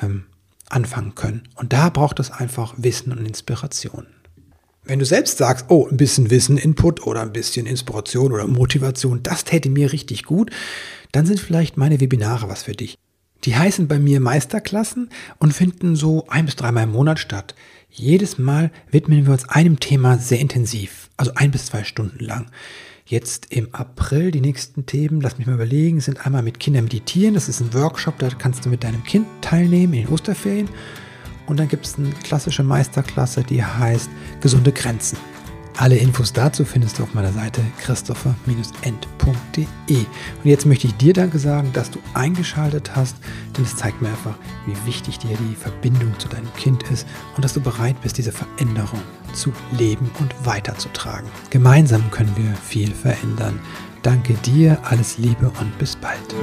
Speaker 1: ähm, anfangen können. Und da braucht es einfach Wissen und Inspiration. Wenn du selbst sagst, oh, ein bisschen Wissen, Input oder ein bisschen Inspiration oder Motivation, das täte mir richtig gut, dann sind vielleicht meine Webinare was für dich. Die heißen bei mir Meisterklassen und finden so ein bis dreimal im Monat statt. Jedes Mal widmen wir uns einem Thema sehr intensiv, also ein bis zwei Stunden lang. Jetzt im April die nächsten Themen, lass mich mal überlegen, sind einmal mit Kindern meditieren. Das ist ein Workshop, da kannst du mit deinem Kind teilnehmen in den Osterferien. Und dann gibt es eine klassische Meisterklasse, die heißt Gesunde Grenzen. Alle Infos dazu findest du auf meiner Seite christopher-end.de. Und jetzt möchte ich dir Danke sagen, dass du eingeschaltet hast, denn es zeigt mir einfach, wie wichtig dir die Verbindung zu deinem Kind ist und dass du bereit bist, diese Veränderung zu leben und weiterzutragen. Gemeinsam können wir viel verändern. Danke dir, alles Liebe und bis bald.